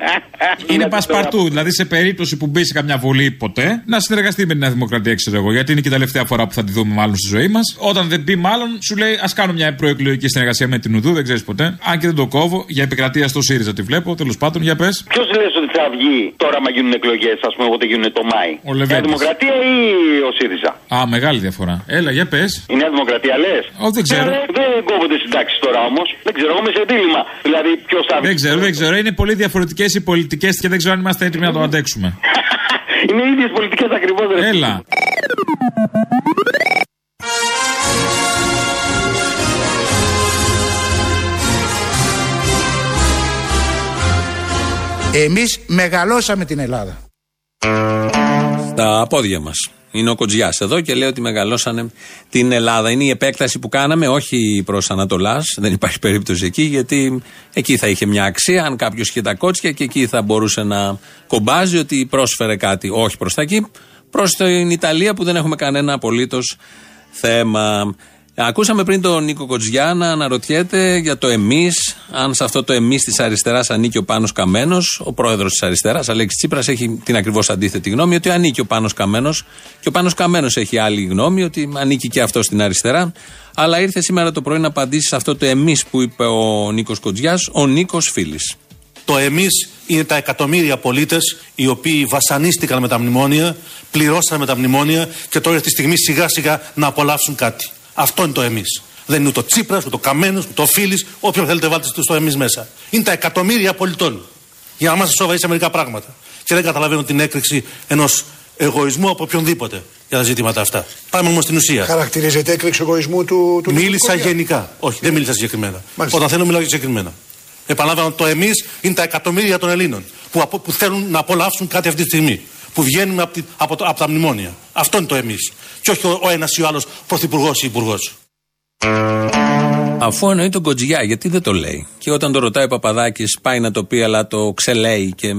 [SPEAKER 17] είναι πασπαρτού. Δηλαδή, σε περίπτωση που μπει σε καμιά βουλή ποτέ, να συνεργαστεί με την Νέα Δημοκρατία, ξέρω εγώ. Γιατί είναι και η τελευταία φορά που θα τη δούμε, μάλλον στη ζωή μας. Όταν δεν μπει, μάλλον σου λέει, ας κάνω μια προεκλογική συνεργασία με την Ουδού, δεν ξέρεις ποτέ. Αν και δεν το κόβω, για επικρατεία στο ΣΥΡΙΖΑ τη βλέπω. Τέλος πάντων, για πες.
[SPEAKER 21] Ποιος λες ότι θα βγει τώρα, μα γίνουν εκλογές, ας πούμε, όποτε γίνουν το Μάη;
[SPEAKER 17] Ο
[SPEAKER 21] Νέα
[SPEAKER 17] Λεβέντης.
[SPEAKER 21] Δημοκρατία ή ο ΣΥΡΙΖΑ;
[SPEAKER 17] Α, μεγάλη διαφορά. Έλα, για πες.
[SPEAKER 21] Η Νέα Δημοκρατία λες;
[SPEAKER 17] Όχι, δεν ξέρω.
[SPEAKER 21] δεν κόβονται συντάξει τώρα όμως. Δεν ξέρω, εγώ είμαι σε δίλημα. Δηλαδή, ποιος θα βγει.
[SPEAKER 17] Δεν ξέρω, δεν ξέρω. Είναι πολύ διαφορετικές οι πολιτικές και δεν ξέρω αν είμαστε έτοιμοι να το αντέξουμε.
[SPEAKER 21] Είναι οι ίδιες πολιτικές ακριβώς.
[SPEAKER 17] Έλα.
[SPEAKER 8] Εμείς μεγαλώσαμε την Ελλάδα.
[SPEAKER 1] Στα πόδια μας. Είναι ο Κοτζιάς εδώ και λέει ότι μεγαλώσανε την Ελλάδα. Είναι η επέκταση που κάναμε, όχι προς Ανατολάς. Δεν υπάρχει περίπτωση εκεί, γιατί εκεί θα είχε μια αξία. Αν κάποιος είχε τα κότσια και εκεί θα μπορούσε να κομπάζει ότι πρόσφερε κάτι. Όχι προς τα εκεί, προς την Ιταλία που δεν έχουμε κανένα απολύτως θέμα. Ακούσαμε πριν τον Νίκο Κοτζιά να αναρωτιέται για το εμείς, αν σε αυτό το εμείς της αριστεράς ανήκει ο Πάνος Καμένος. Ο πρόεδρος της αριστεράς, Αλέξης Τσίπρας, έχει την ακριβώς αντίθετη γνώμη ότι ανήκει ο Πάνος Καμένος. Και ο Πάνος Καμένος έχει άλλη γνώμη ότι ανήκει και αυτό στην αριστερά. Αλλά ήρθε σήμερα το πρωί να απαντήσει σε αυτό το εμείς που είπε ο Νίκος Κοτζιάς, ο Νίκος Φίλης.
[SPEAKER 22] Το εμείς είναι τα εκατομμύρια πολίτες οι οποίοι βασανίστηκαν με τα μνημόνια, πληρώσαν με τα μνημόνια και τώρα τη στιγμή σιγά σιγά να απολαύσουν κάτι. Αυτό είναι το εμείς. Δεν είναι ούτε ο Τσίπρας, ούτε ο Καμένος, ούτε ο Φίλης, όποιον θέλετε βάλτε στο εμείς μέσα. Είναι τα εκατομμύρια πολιτών. Για να είμαστε σοβαροί σε μερικά πράγματα. Και δεν καταλαβαίνω την έκρηξη ενός εγωισμού από οποιονδήποτε για τα ζητήματα αυτά. Πάμε όμως στην ουσία.
[SPEAKER 16] Χαρακτηρίζεται έκρηξη εγωισμού του, του
[SPEAKER 22] Μίλησα
[SPEAKER 16] Νίκου
[SPEAKER 22] γενικά. Όχι, δεν μίλησα συγκεκριμένα.
[SPEAKER 16] Μάλιστα.
[SPEAKER 22] Όταν θέλω, μιλάω συγκεκριμένα. Επαναλαμβάνω, το εμείς είναι τα εκατομμύρια των Ελλήνων που, απο- που θέλουν να απολαύσουν κάτι αυτή τη στιγμή. Που βγαίνουν από, τη- από, το- από τα μνημόνια. Αυτό είναι το εμείς. Και όχι ο, ο ένας ή ο άλλος πρωθυπουργός ή υπουργός.
[SPEAKER 1] Αφού εννοεί τον Κοτζιά, γιατί δεν το λέει; Και όταν το ρωτάει ο Παπαδάκης, πάει να το πει, αλλά το ξελέει και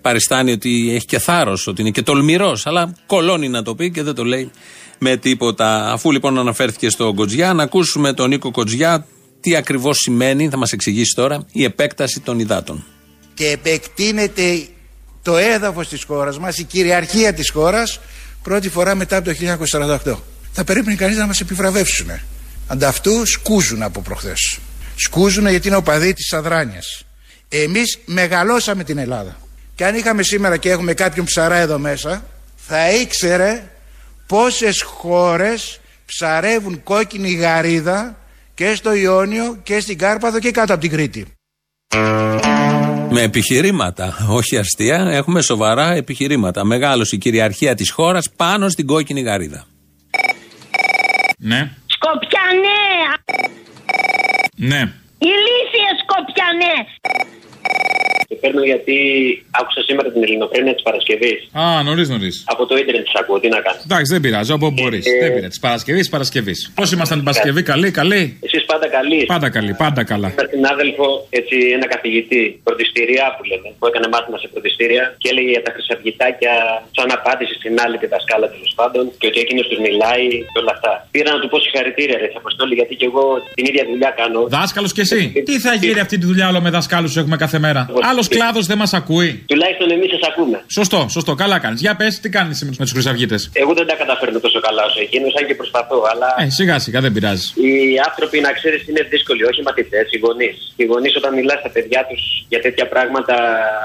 [SPEAKER 1] παριστάνει ότι έχει και θάρρος, ότι είναι και τολμηρός. Αλλά κολώνει να το πει και δεν το λέει με τίποτα. Αφού λοιπόν αναφέρθηκε στον Κοτζιά, να ακούσουμε τον Νίκο Κοτζιά τι ακριβώς σημαίνει, θα μας εξηγήσει τώρα, η επέκταση των υδάτων.
[SPEAKER 8] και επεκτείνεται το έδαφος της χώρας μας, η κυριαρχία της χώρας πρώτη φορά μετά από το 1948. Θα περίπου κανείς να μας επιβραβεύσουν. Ανταυτού σκούζουν από προχθές. Σκούζουν γιατί είναι οπαδοί της αδράνειας. Εμείς μεγαλώσαμε την Ελλάδα. Και αν είχαμε σήμερα και έχουμε κάποιον ψαρά εδώ μέσα, θα ήξερε πόσες χώρες ψαρεύουν κόκκινη γαρίδα και στο Ιόνιο και στην Κάρπαδο και κάτω από την Κρήτη.
[SPEAKER 1] Με επιχειρήματα, όχι αστεία, έχουμε σοβαρά επιχειρήματα. Μεγάλωσε η κυριαρχία της χώρας πάνω στην κόκκινη γαρίδα.
[SPEAKER 17] Ναι,
[SPEAKER 23] Σκοπιανέ!
[SPEAKER 17] ναι.
[SPEAKER 23] Ηλίθιες Σκοπιανέ!
[SPEAKER 24] Και παίρνω γιατί άκουσα σήμερα την ελληνοφρένεια της Παρασκευής.
[SPEAKER 17] Α, νωρίς νωρίς.
[SPEAKER 24] Από το ίντερνετ της ακούω, τι να κάνω.
[SPEAKER 17] Εντάξει, δεν πειράζει, όπου μπορείς.
[SPEAKER 24] ε,
[SPEAKER 17] Δεν πειράζει. Της Παρασκευής, Παρασκευής. Πώς ήμασταν την Παρασκευή, καλή, καλή;
[SPEAKER 24] Εσείς πάντα καλοί.
[SPEAKER 17] Πάντα καλή, πάντα καλά.
[SPEAKER 24] Ένα συνάδελφο, έτσι, ένα καθηγητή πρωτιστηριά που λένε, που έκανε μάθημα σε πρωτιστήρια και έλεγε για τα χρυσαυγητάκια σαν απάντηση στην άλλη τη δασκάλα τέλος πάντων και ότι εκείνος τους μιλάει και όλα αυτά. Πήρα να του πω συγχαρητήρια, ρε Αποστόλη, γιατί και εγώ την ίδια δουλειά κάνω.
[SPEAKER 17] Δάσκαλος κι εσύ. Τι θα γίνει αυτή τη δουλειά όλο με δασκάλους έχουμε κάθε μέρα. Άλλος κλάδος δεν μας ακούει.
[SPEAKER 24] Τουλάχιστον εμείς σας ακούμε.
[SPEAKER 17] Σωστό, σωστό, καλά κάνεις. Για πες, τι κάνεις με τους χρυσαυγίτες;
[SPEAKER 24] Εγώ δεν τα καταφέρνω τόσο καλά όσο εκείνος, αν και προσπαθώ, αλλά.
[SPEAKER 17] Ε, σιγά σιγά δεν πειράζει.
[SPEAKER 24] Οι άνθρωποι, να ξέρεις, είναι δύσκολοι, όχι οι μαθητές, οι γονείς. Οι γονείς, όταν μιλάς στα παιδιά τους για τέτοια πράγματα,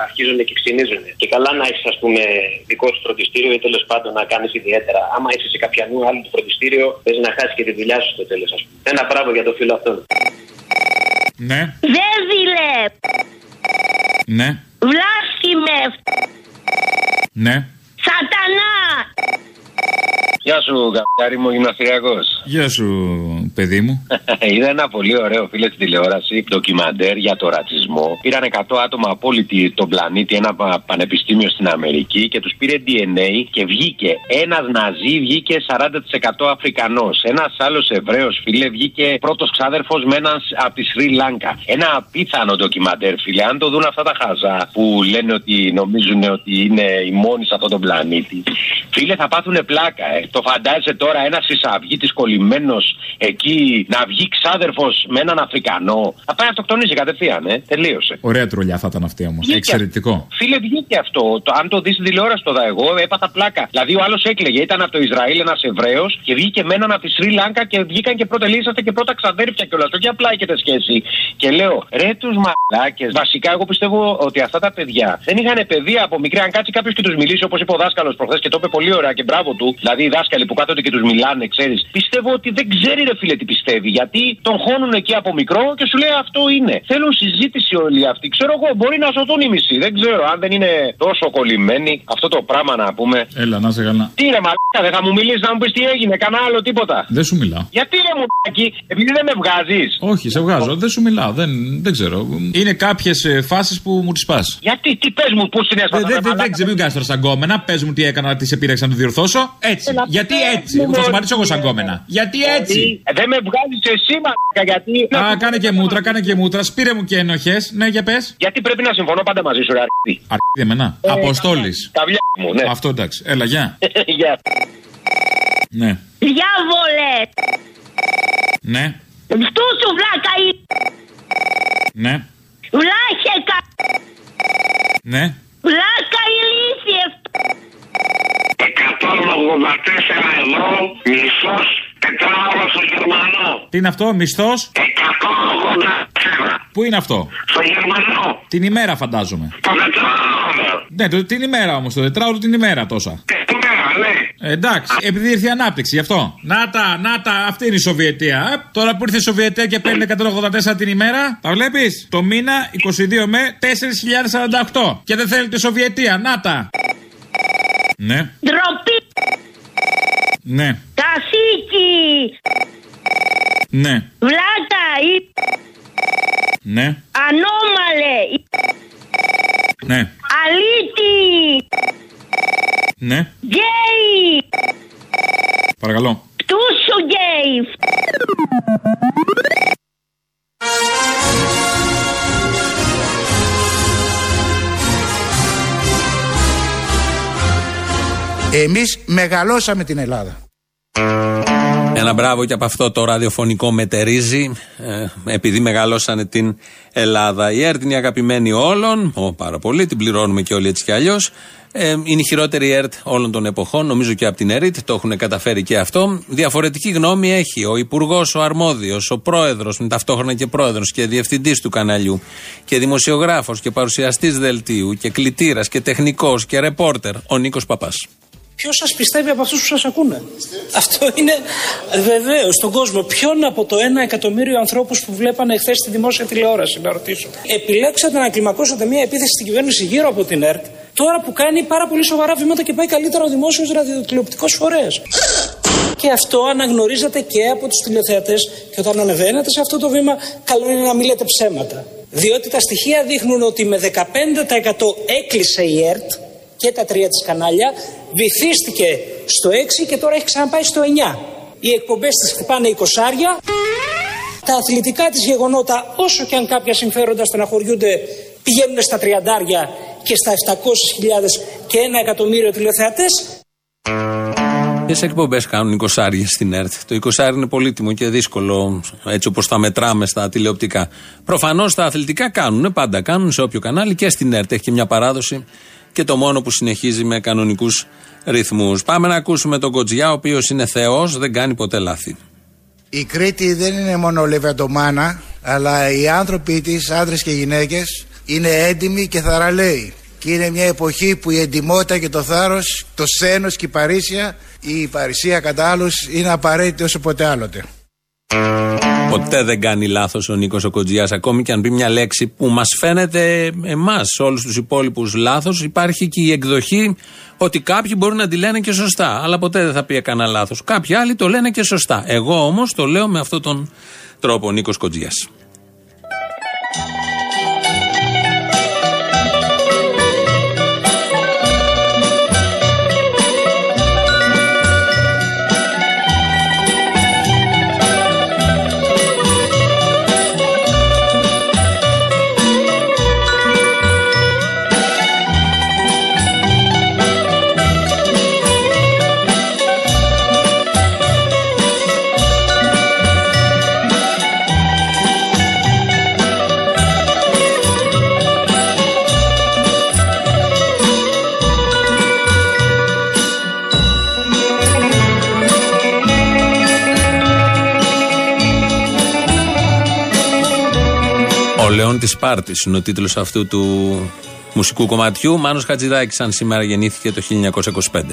[SPEAKER 24] αρχίζουν και ξυνίζουν. Και καλά να έχεις, ας πούμε, δικό σου φροντιστήριο ή τέλος πάντων να κάνεις ιδιαίτερα. Άμα είσαι σε κάποιανού άλλο το φροντιστήριο, παίζει να χάσεις και τη δουλειά σου στο τέλος, ας πούμε. Ένα μπράβο για το φίλο αυτόν.
[SPEAKER 17] Ναι,
[SPEAKER 23] Δέβιλε!
[SPEAKER 17] Ναι,
[SPEAKER 23] Βλάσχημε!
[SPEAKER 17] ναι.
[SPEAKER 23] Σατανά!
[SPEAKER 25] Γεια σου, καπιτάρι μου, γυμναστηριακό.
[SPEAKER 17] Γεια σου, παιδί μου.
[SPEAKER 25] Είδα ένα πολύ ωραίο φίλε στην τηλεόραση, ντοκιμαντέρ για το ρατσισμό. Πήραν 100 άτομα από όλη τη- τον πλανήτη, ένα πα- πανεπιστήμιο στην Αμερική και τους πήρε DNA και βγήκε ένας Ναζί, βγήκε 40% Αφρικανός. Ένας άλλος Εβραίος, φίλε, βγήκε πρώτος ξάδερφος με έναν από τη Σρι Λάνκα. Ένα απίθανο ντοκιμαντέρ, φίλε. Αν το δουν αυτά τα χαζά που λένε ότι νομίζουν ότι είναι οι μόνοι σε αυτόν τον πλανήτη. Φίλε, θα πάθουν πλάκα, ε. Το φαντάζεσαι τώρα ένας εισαυγήτης κολλημένος εκεί να βγει ξάδερφος με έναν Αφρικανό. Θα πάει να αυτοκτονήσει κατευθείαν, ε. Τελείωσε.
[SPEAKER 17] Ωραία τρολιά θα ήταν αυτή όμως.
[SPEAKER 25] Βγήκε.
[SPEAKER 17] Εξαιρετικό.
[SPEAKER 25] Φίλε, βγήκε αυτό. Το, αν το δεις στην τηλεόραση το δα εγώ, έπαθα πλάκα. Δηλαδή, ο άλλος έκλαιγε. Ήταν από το Ισραήλ ένας Εβραίος και βγήκε με έναν από τη Σρι Λάνκα και βγήκαν και πρώτα είσαστε και πρώτα ξαδέρφια κιόλας. Όχι απλά έχετε σχέση. Και λέω, ρε τους μαλάκες. Βασικά, εγώ πιστεύω ότι αυτά τα παιδιά δεν είχαν παιδεία από μικρή. Αν κάτσει κάποιος και τους μιλήσει, όπως είπε ο δάσκαλος προχθές και το είπε πολύ ωραία και μπράβο του. Δηλαδή, οι δάσκαλοι που κάθονται και τους μιλάνε, ξέρεις. Πιστεύω ότι δεν ξέρει, ρε φίλε, τι πιστεύει. Γιατί τον χώνουν εκεί από μικρό και σου λέει αυτό είναι. Θέλουν συζήτηση όλοι αυτοί. Ξέρω εγώ, μπορεί να σωθούν οι μισοί. Δεν ξέρω αν δεν είναι τόσο κολλημένοι αυτό το πράγμα να πούμε.
[SPEAKER 17] Έλα, να σε καλά.
[SPEAKER 25] Τι ρε μαλάκα, δεν θα μου μιλήσεις να μου πεις τι έγινε, κανένα άλλο τίποτα.
[SPEAKER 17] Δεν σου μιλάω.
[SPEAKER 25] Γιατί ρε μου επειδή δεν με βγάζεις.
[SPEAKER 17] Όχι, σε βγάζω. Δεν σου μιλάω. Δεν, δεν ξέρω. Είναι κάποιες φάσεις που μου τις πας.
[SPEAKER 25] Γιατί, τι πες μου, πού στην
[SPEAKER 17] Δεν, δεν, δεν, δεν ξέρω, μην κάνει τώρα σαν κόμενα. Πες μου τι έκανα, τι σε πήρεξα να το διορθώσω. Έτσι. Γιατί έτσι. Εγώ θα σταματήσω εγώ σαν κόμενα. Γιατί έτσι.
[SPEAKER 25] Ε, Δεν με βγάζεις εσύ, μαλάκα, γιατί.
[SPEAKER 17] Α, κάνε και μούτρα, κάνε και μούτρα. Σπήρε μου και ενοχές. Ναι, για πες.
[SPEAKER 25] Γιατί πρέπει να συμφωνώ πάντα μαζί σου, ρε αρκετή.
[SPEAKER 17] Αρκετή εμένα. Αποστόλης.
[SPEAKER 25] Καβλιά μου, ναι.
[SPEAKER 17] Αυτό εντάξει. Έλα, γεια.
[SPEAKER 25] Γεια.
[SPEAKER 17] Ναι.
[SPEAKER 23] Διάβολε.
[SPEAKER 17] Ναι.
[SPEAKER 23] Στου σου βλάκα ή.
[SPEAKER 17] Ναι.
[SPEAKER 23] Βλάχεκα.
[SPEAKER 17] Ναι.
[SPEAKER 23] Βλάκα ηλίθιε.
[SPEAKER 20] 184 ευρώ μισθός τετράωρο στο Γερμανό.
[SPEAKER 17] Τι είναι αυτό, μισθός;
[SPEAKER 20] 184.
[SPEAKER 17] Πού είναι αυτό;
[SPEAKER 20] Στο Γερμανό.
[SPEAKER 17] Την ημέρα φαντάζομαι.
[SPEAKER 20] Το τετράωρο.
[SPEAKER 17] Ναι, το, την ημέρα όμως. Το τετράωρο την ημέρα τόσα.
[SPEAKER 20] Την ημέρα, ναι.
[SPEAKER 17] Ε, εντάξει, επειδή ήρθε η ανάπτυξη, γι' αυτό. Να τα, να τα, αυτή είναι η Σοβιετία. Ε, τώρα που ήρθε η Σοβιετία και παίρνει 184 την ημέρα, τα βλέπεις; Το μήνα 22 με 4.048. Και δεν θέλετε Σοβιετία, να τα. Ναι,
[SPEAKER 23] Ντροπή.
[SPEAKER 17] Ναι,
[SPEAKER 23] Καθήκη.
[SPEAKER 17] ναι,
[SPEAKER 23] Βλάκα ή.
[SPEAKER 17] ναι,
[SPEAKER 23] Ανώμαλε.
[SPEAKER 17] ναι,
[SPEAKER 23] Αλήτη.
[SPEAKER 17] ναι.
[SPEAKER 23] Γκέι.
[SPEAKER 17] Παρακαλώ.
[SPEAKER 23] Του σου γκέι.
[SPEAKER 8] Εμείς μεγαλώσαμε την Ελλάδα.
[SPEAKER 1] Ένα μπράβο και από αυτό το ραδιοφωνικό μετερίζει, ε, επειδή μεγαλώσανε την Ελλάδα. Η ΕΡΤ είναι η αγαπημένη όλων, ο, πάρα πολύ, την πληρώνουμε και όλοι έτσι κι αλλιώς. Ε, είναι η χειρότερη ΕΡΤ όλων των εποχών, νομίζω και από την ΕΡΤ, το έχουν καταφέρει και αυτό. Διαφορετική γνώμη έχει ο Υπουργός, ο Αρμόδιος, ο Πρόεδρος, με ταυτόχρονα και Πρόεδρος και Διευθυντής του καναλιού, και Δημοσιογράφος και Παρουσιαστής Δελτίου, και Κλητήρας και Τεχνικός και Ρεπόρτερ, ο Νίκος Παπάς.
[SPEAKER 26] Ποιος σας πιστεύει από αυτούς που σας ακούνε; Αυτό είναι βεβαίως στον κόσμο. Ποιον από το ένα εκατομμύριο ανθρώπους που βλέπανε χθες στη δημόσια τηλεόραση, να ρωτήσω. Επιλέξατε να κλιμακώσετε μια επίθεση στην κυβέρνηση γύρω από την ΕΡΤ, τώρα που κάνει πάρα πολύ σοβαρά βήματα και πάει καλύτερα ο δημόσιος ραδιοτηλεοπτικός φορέας. Και αυτό αναγνωρίζεται και από τους τηλεθεατές. Και όταν ανεβαίνετε σε αυτό το βήμα, καλό είναι να μην λέτε ψέματα. Διότι τα στοιχεία δείχνουν ότι με 15% έκλεισε η ΕΡΤ και τα τρία της κανάλια, βυθίστηκε στο 6 και τώρα έχει ξαναπάει στο 9. Οι εκπομπές της χτυπάνε 20 άρια. Τα αθλητικά της γεγονότα, όσο και αν κάποια συμφέροντα στεναχωριούνται, πηγαίνουν στα 30 άρια και στα 700.000 και ένα εκατομμύριο τηλεθεατές.
[SPEAKER 1] Ποιες εκπομπές κάνουν 20 άριε στην ΕΡΤ; Το 20 είναι πολύτιμο και δύσκολο έτσι όπως τα μετράμε στα τηλεοπτικά. Προφανώς τα αθλητικά κάνουν, πάντα κάνουν σε όποιο κανάλι και στην ΕΡΤ. Έχει και μια παράδοση και το μόνο που συνεχίζει με κανονικούς ρυθμούς. Πάμε να ακούσουμε τον Κοτζιά, ο οποίος είναι Θεός, δεν κάνει ποτέ λάθη.
[SPEAKER 8] Η Κρήτη δεν είναι μόνο λεβεντομάνα, αλλά οι άνθρωποι της, άντρες και γυναίκες, είναι έντιμοι και θαραλέοι. Και είναι μια εποχή που η εντιμότητα και το θάρρος, το σένος και η παρήσια, η παρησία κατά άλλους, είναι απαραίτητη όσο ποτέ άλλοτε.
[SPEAKER 1] Ποτέ δεν κάνει λάθος ο Νίκος ο Κοτζιά, ακόμη και αν πει μια λέξη που μας φαίνεται εμάς, όλους τους υπόλοιπους λάθος. Υπάρχει και η εκδοχή ότι κάποιοι μπορεί να τη λένε και σωστά. Αλλά ποτέ δεν θα πει κανένα λάθος. Κάποιοι άλλοι το λένε και σωστά. Εγώ όμως το λέω με αυτόν τον τρόπο, ο Νίκος Κοτζιά. Λεόν της Σπάρτης είναι ο τίτλος αυτού του μουσικού κομματιού. Μάνος Χατζηδάκης αν σήμερα γεννήθηκε το 1925.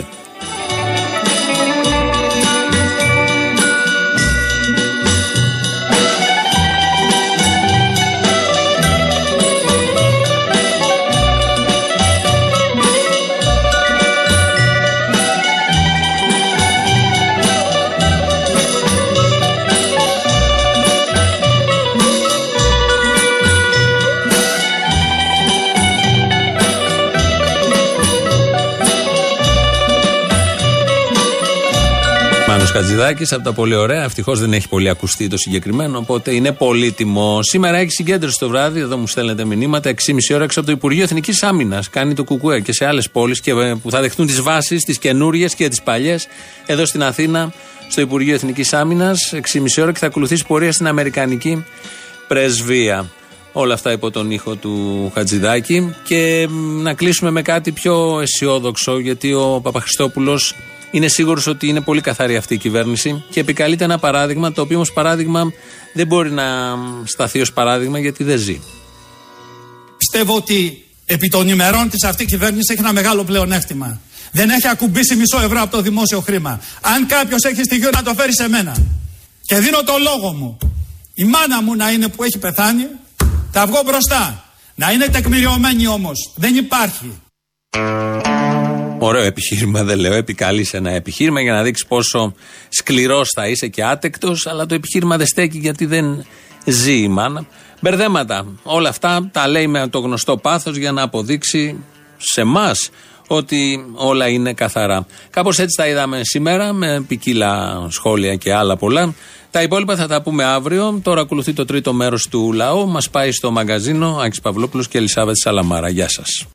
[SPEAKER 1] Στέφανος Χατζηδάκης από τα πολύ ωραία. Ευτυχώς δεν έχει πολύ ακουστεί το συγκεκριμένο, οπότε είναι πολύτιμο. Σήμερα έχει συγκέντρωση το βράδυ, εδώ μου στέλνετε μηνύματα, 6,5 ώρα έξω από το Υπουργείο Εθνικής Άμυνας. Κάνει το Κουκουέ και σε άλλες πόλεις που θα δεχτούν τις βάσεις, τις καινούριες και τις παλιές. Εδώ στην Αθήνα, στο Υπουργείο Εθνικής Άμυνας, 6,5 ώρα και θα ακολουθήσει πορεία στην Αμερικανική Πρεσβεία. Όλα αυτά υπό τον ήχο του Χατζηδάκη. Και να κλείσουμε με κάτι πιο αισιόδοξο, γιατί ο Παπαχριστόπουλος είναι σίγουρος ότι είναι πολύ καθαρή αυτή η κυβέρνηση και επικαλείται ένα παράδειγμα, το οποίο όμως παράδειγμα δεν μπορεί να σταθεί ως παράδειγμα γιατί δεν ζει.
[SPEAKER 9] Πιστεύω ότι επί των ημερών της αυτή η κυβέρνηση έχει ένα μεγάλο πλεονέκτημα. Δεν έχει ακουμπήσει μισό ευρώ από το δημόσιο χρήμα. Αν κάποιος έχει στοιχείο να το φέρει σε μένα. Και δίνω το λόγο μου. Η μάνα μου να είναι που έχει πεθάνει, θα βγω μπροστά. Να είναι τεκμηριωμένη όμως. Δεν υπάρχει.
[SPEAKER 1] Ωραίο επιχείρημα, δεν λέω. Επικαλείς ένα επιχείρημα για να δείξεις πόσο σκληρός θα είσαι και άτεκτος, αλλά το επιχείρημα δεν στέκει γιατί δεν ζει η μάνα. Μπερδέματα. Όλα αυτά τα λέει με το γνωστό πάθος για να αποδείξει σε εμά ότι όλα είναι καθαρά. Κάπως έτσι τα είδαμε σήμερα με ποικίλα σχόλια και άλλα πολλά. Τα υπόλοιπα θα τα πούμε αύριο. Τώρα ακολουθεί το τρίτο μέρος του λαού. Μας πάει στο μαγκαζίνο Άκης Παυλόπουλος και Ελισάβετ Σαλαμάρα. Γεια σας.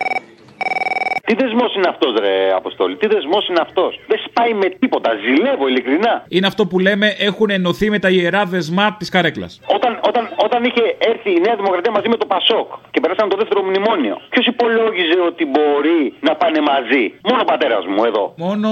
[SPEAKER 27] Τι δεσμός είναι αυτός, ρε Αποστόλη, τι δεσμός είναι αυτός; Δεν σπάει με τίποτα, ζηλεύω ειλικρινά.
[SPEAKER 17] Είναι αυτό που λέμε έχουν ενωθεί με τα ιερά δεσμά της καρέκλας.
[SPEAKER 27] Όταν, όταν, όταν είχε έρθει η Νέα Δημοκρατία μαζί με το Πασόκ και περάσαν το δεύτερο μνημόνιο, ποιος υπολόγιζε ότι μπορεί να πάνε μαζί; Μόνο ο πατέρας μου εδώ.
[SPEAKER 17] Μόνο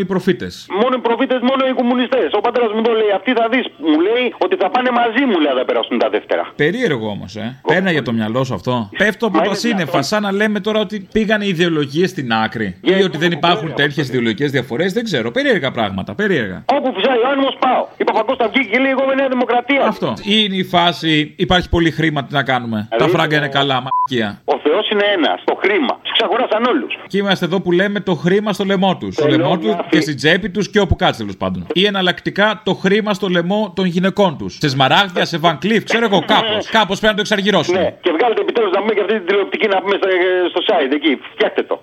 [SPEAKER 17] οι προφήτες.
[SPEAKER 27] Μόνο οι προφήτες, μόνο οι κομμουνιστές. Ο πατέρας μου το λέει. Αυτή θα δεις. Μου λέει ότι θα πάνε μαζί μου, λέει, θα περάσουν τα δεύτερα.
[SPEAKER 17] Περίεργο όμως, ε. Πένα για το μυαλό σου αυτό. Πέφτω από τα σύννεφα, σαν να λέμε τώρα ότι πήγαν οι ιδεολογίε στην άκρη. Ή ότι δεν υπάρχουν τέτοιες ιδεολογικές διαφορές, δεν ξέρω. Περίεργα πράγματα, περίεργα.
[SPEAKER 27] Όπου φυσάει ο άνεμος πάω. Η Παπακώστα βγήκε και λέει: Εγώ με Νέα Δημοκρατία.
[SPEAKER 17] Αυτό. Είναι η φάση, υπάρχει πολύ χρήμα, τι να κάνουμε. Τα φράγκα είναι καλά, μακία.
[SPEAKER 27] Ο Θεός είναι ένας. Το χρήμα. Τους ξαγοράσαν όλους.
[SPEAKER 17] Και είμαστε εδώ που λέμε το χρήμα στο λαιμό τους. Στο λαιμό τους και στην τσέπη τους και όπου κάτσε τέλος πάντων. Ή εναλλακτικά το χρήμα στο λαιμό των γυναικών τους. Σε σμαράγδια, σε βανκλίφ, ξέρω εγώ κάπως. Κάπως πρέπει να το εξαργυρώσουν.
[SPEAKER 27] Ναι, και βγάλετε επιτέλους να πούμε και αυτή την τηλεοπτική να πούμε στο site εκεί. Φτιάχτε το.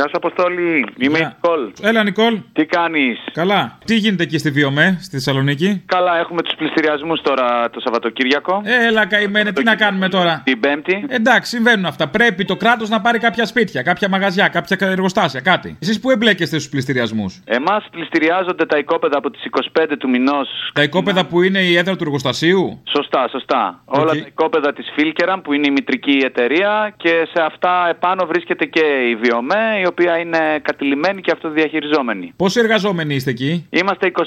[SPEAKER 27] Γεια σου, Αποστόλη. Είμαι η Νικόλ.
[SPEAKER 17] Έλα, Νικόλ.
[SPEAKER 27] Τι κάνεις;
[SPEAKER 17] Καλά. Τι γίνεται εκεί στη Βιομέ, στη Θεσσαλονίκη;
[SPEAKER 27] Καλά, έχουμε τους πληστηριασμούς τώρα το Σαββατοκύριακο.
[SPEAKER 17] Έλα, καημένε, τι να κάνουμε τώρα;
[SPEAKER 27] Την Πέμπτη.
[SPEAKER 17] Εντάξει, συμβαίνουν αυτά. Πρέπει το κράτος να πάρει κάποια σπίτια, κάποια μαγαζιά, κάποια εργοστάσια, κάτι. Εσείς που εμπλέκεστε στους πληστηριασμούς;
[SPEAKER 27] Εμάς πληστηριάζονται τα οικόπεδα από τις 25 του μηνός.
[SPEAKER 17] Τα οικόπεδα που είναι η έδρα του εργοστασίου;
[SPEAKER 27] Σωστά, σωστά. Okay. Όλα τα οικόπεδα της Φίλκεραμ που είναι η μητρική εταιρεία και σε αυτά επάνω βρίσκεται και η Βιομέ η οποία είναι κατηλημένη και αυτοδιαχειριζόμενη.
[SPEAKER 17] Πόσοι εργαζόμενοι είστε εκεί,
[SPEAKER 27] Είμαστε 24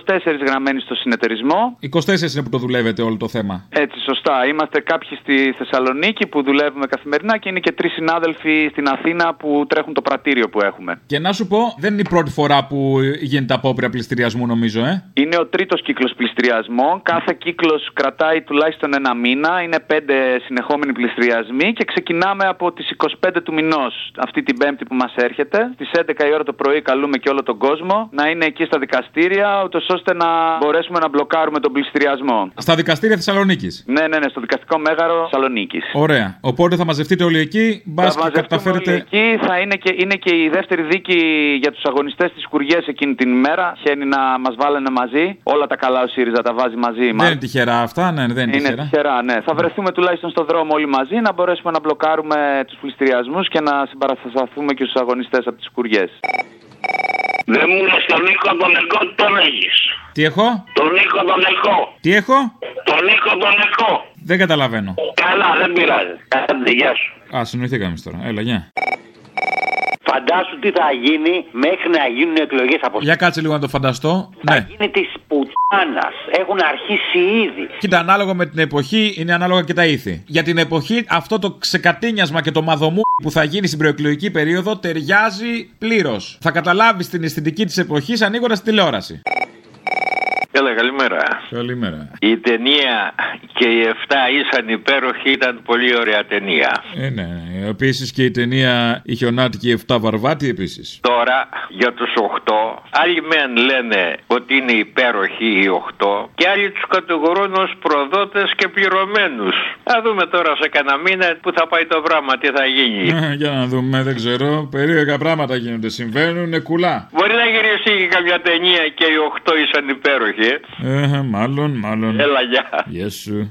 [SPEAKER 27] γραμμένοι στο συνεταιρισμό.
[SPEAKER 17] 24 είναι που το δουλεύετε όλο το θέμα.
[SPEAKER 27] Έτσι, σωστά. Είμαστε κάποιοι στη Θεσσαλονίκη που δουλεύουμε καθημερινά και είναι και τρεις συνάδελφοι στην Αθήνα που τρέχουν το πρατήριο που έχουμε.
[SPEAKER 17] Και να σου πω, δεν είναι η πρώτη φορά που γίνεται απόπειρα πληστηριασμού, νομίζω, ε.
[SPEAKER 27] Είναι ο τρίτος κύκλος πληστηριασμών. Κάθε κύκλος κρατάει τουλάχιστον ένα μήνα. Είναι πέντε συνεχόμενοι πληστηριασμοί και ξεκινάμε από τις 25 του μηνός, αυτή την Πέμπτη που μας έρχεται. Στις 11 η ώρα το πρωί καλούμε και όλο τον κόσμο να είναι εκεί στα δικαστήρια, ούτως ώστε να μπορέσουμε να μπλοκάρουμε τον πληστηριασμό.
[SPEAKER 17] Στα δικαστήρια Θεσσαλονίκης.
[SPEAKER 27] Ναι, ναι, ναι, στο δικαστικό μέγαρο Θεσσαλονίκης.
[SPEAKER 17] Ωραία. Οπότε θα μαζευτείτε όλοι εκεί, μπας και καταφέρετε.
[SPEAKER 27] Όλοι εκεί θα είναι και, είναι και η δεύτερη δίκη για τους αγωνιστές της Κουριές εκείνη την ημέρα. Χαίνει να μας βάλανε μαζί. Όλα τα καλά ο ΣΥΡΙΖΑ τα βάζει μαζί μα.
[SPEAKER 17] Δεν είναι τυχερά αυτά, ναι, δεν είναι,
[SPEAKER 27] είναι
[SPEAKER 17] τυχερά.
[SPEAKER 27] τυχερά. ναι. Θα βρεθούμε τουλάχιστον στον δρόμο όλοι μαζί να μπορέσουμε να μπλοκάρουμε τους πληστηριασμούς και να συμπαρασταθούμε και στους αγωνιστές από τις Κουριές.
[SPEAKER 20] Δεν μου λες τον Νίκο τον Νικό τι τον έχεις;
[SPEAKER 17] Τι έχω;
[SPEAKER 20] Τον Νίκο τον Νικό.
[SPEAKER 17] Τι έχω;
[SPEAKER 20] Τον Νίκο τον Νικό.
[SPEAKER 17] Δεν καταλαβαίνω.
[SPEAKER 20] Καλά, δεν πειράζει. Κάντε, γεια σου.
[SPEAKER 17] Α, συνοηθήκαμε τώρα. Έλα, γεια.
[SPEAKER 28] Φαντάσου τι θα γίνει μέχρι να γίνουν εκλογές από
[SPEAKER 17] Για κάτσε λίγο να το φανταστώ.
[SPEAKER 28] Θα
[SPEAKER 17] Ναι.
[SPEAKER 28] γίνει της πουτάνας. Έχουν αρχίσει ήδη.
[SPEAKER 17] Κοίτα, ανάλογα με την εποχή είναι ανάλογα και τα ήθη. Για την εποχή αυτό το ξεκατίνιασμα και το μαδομού που θα γίνει στην προεκλογική περίοδο ταιριάζει πλήρως. Θα καταλάβεις την αισθητική της εποχής ανοίγοντας τη τηλεόραση.
[SPEAKER 29] Έλα, καλημέρα.
[SPEAKER 17] Καλημέρα.
[SPEAKER 29] Η ταινία και οι 7 ήσαν υπέροχοι ήταν πολύ ωραία ταινία.
[SPEAKER 17] Ε, ναι. Επίσης και η ταινία Η Χιονάτικη 7 Βαρβάτη επίσης.
[SPEAKER 29] Τώρα για τους 8, άλλοι μεν λένε ότι είναι υπέροχοι οι 8 και άλλοι τους κατηγορούν ως προδότες και πληρωμένους. Θα δούμε τώρα σε κανένα μήνα που θα πάει το πράγμα, τι θα γίνει.
[SPEAKER 17] Ε, Για να δούμε, δεν ξέρω. Περίεργα πράγματα γίνονται. Συμβαίνουν κουλά.
[SPEAKER 29] Μπορεί να γυρίσει και καμιά ταινία και οι 8 ήσαν υπέροχοι.
[SPEAKER 17] Uh -huh. Marlon,
[SPEAKER 29] Marlon. Allá.
[SPEAKER 17] Yes, sir.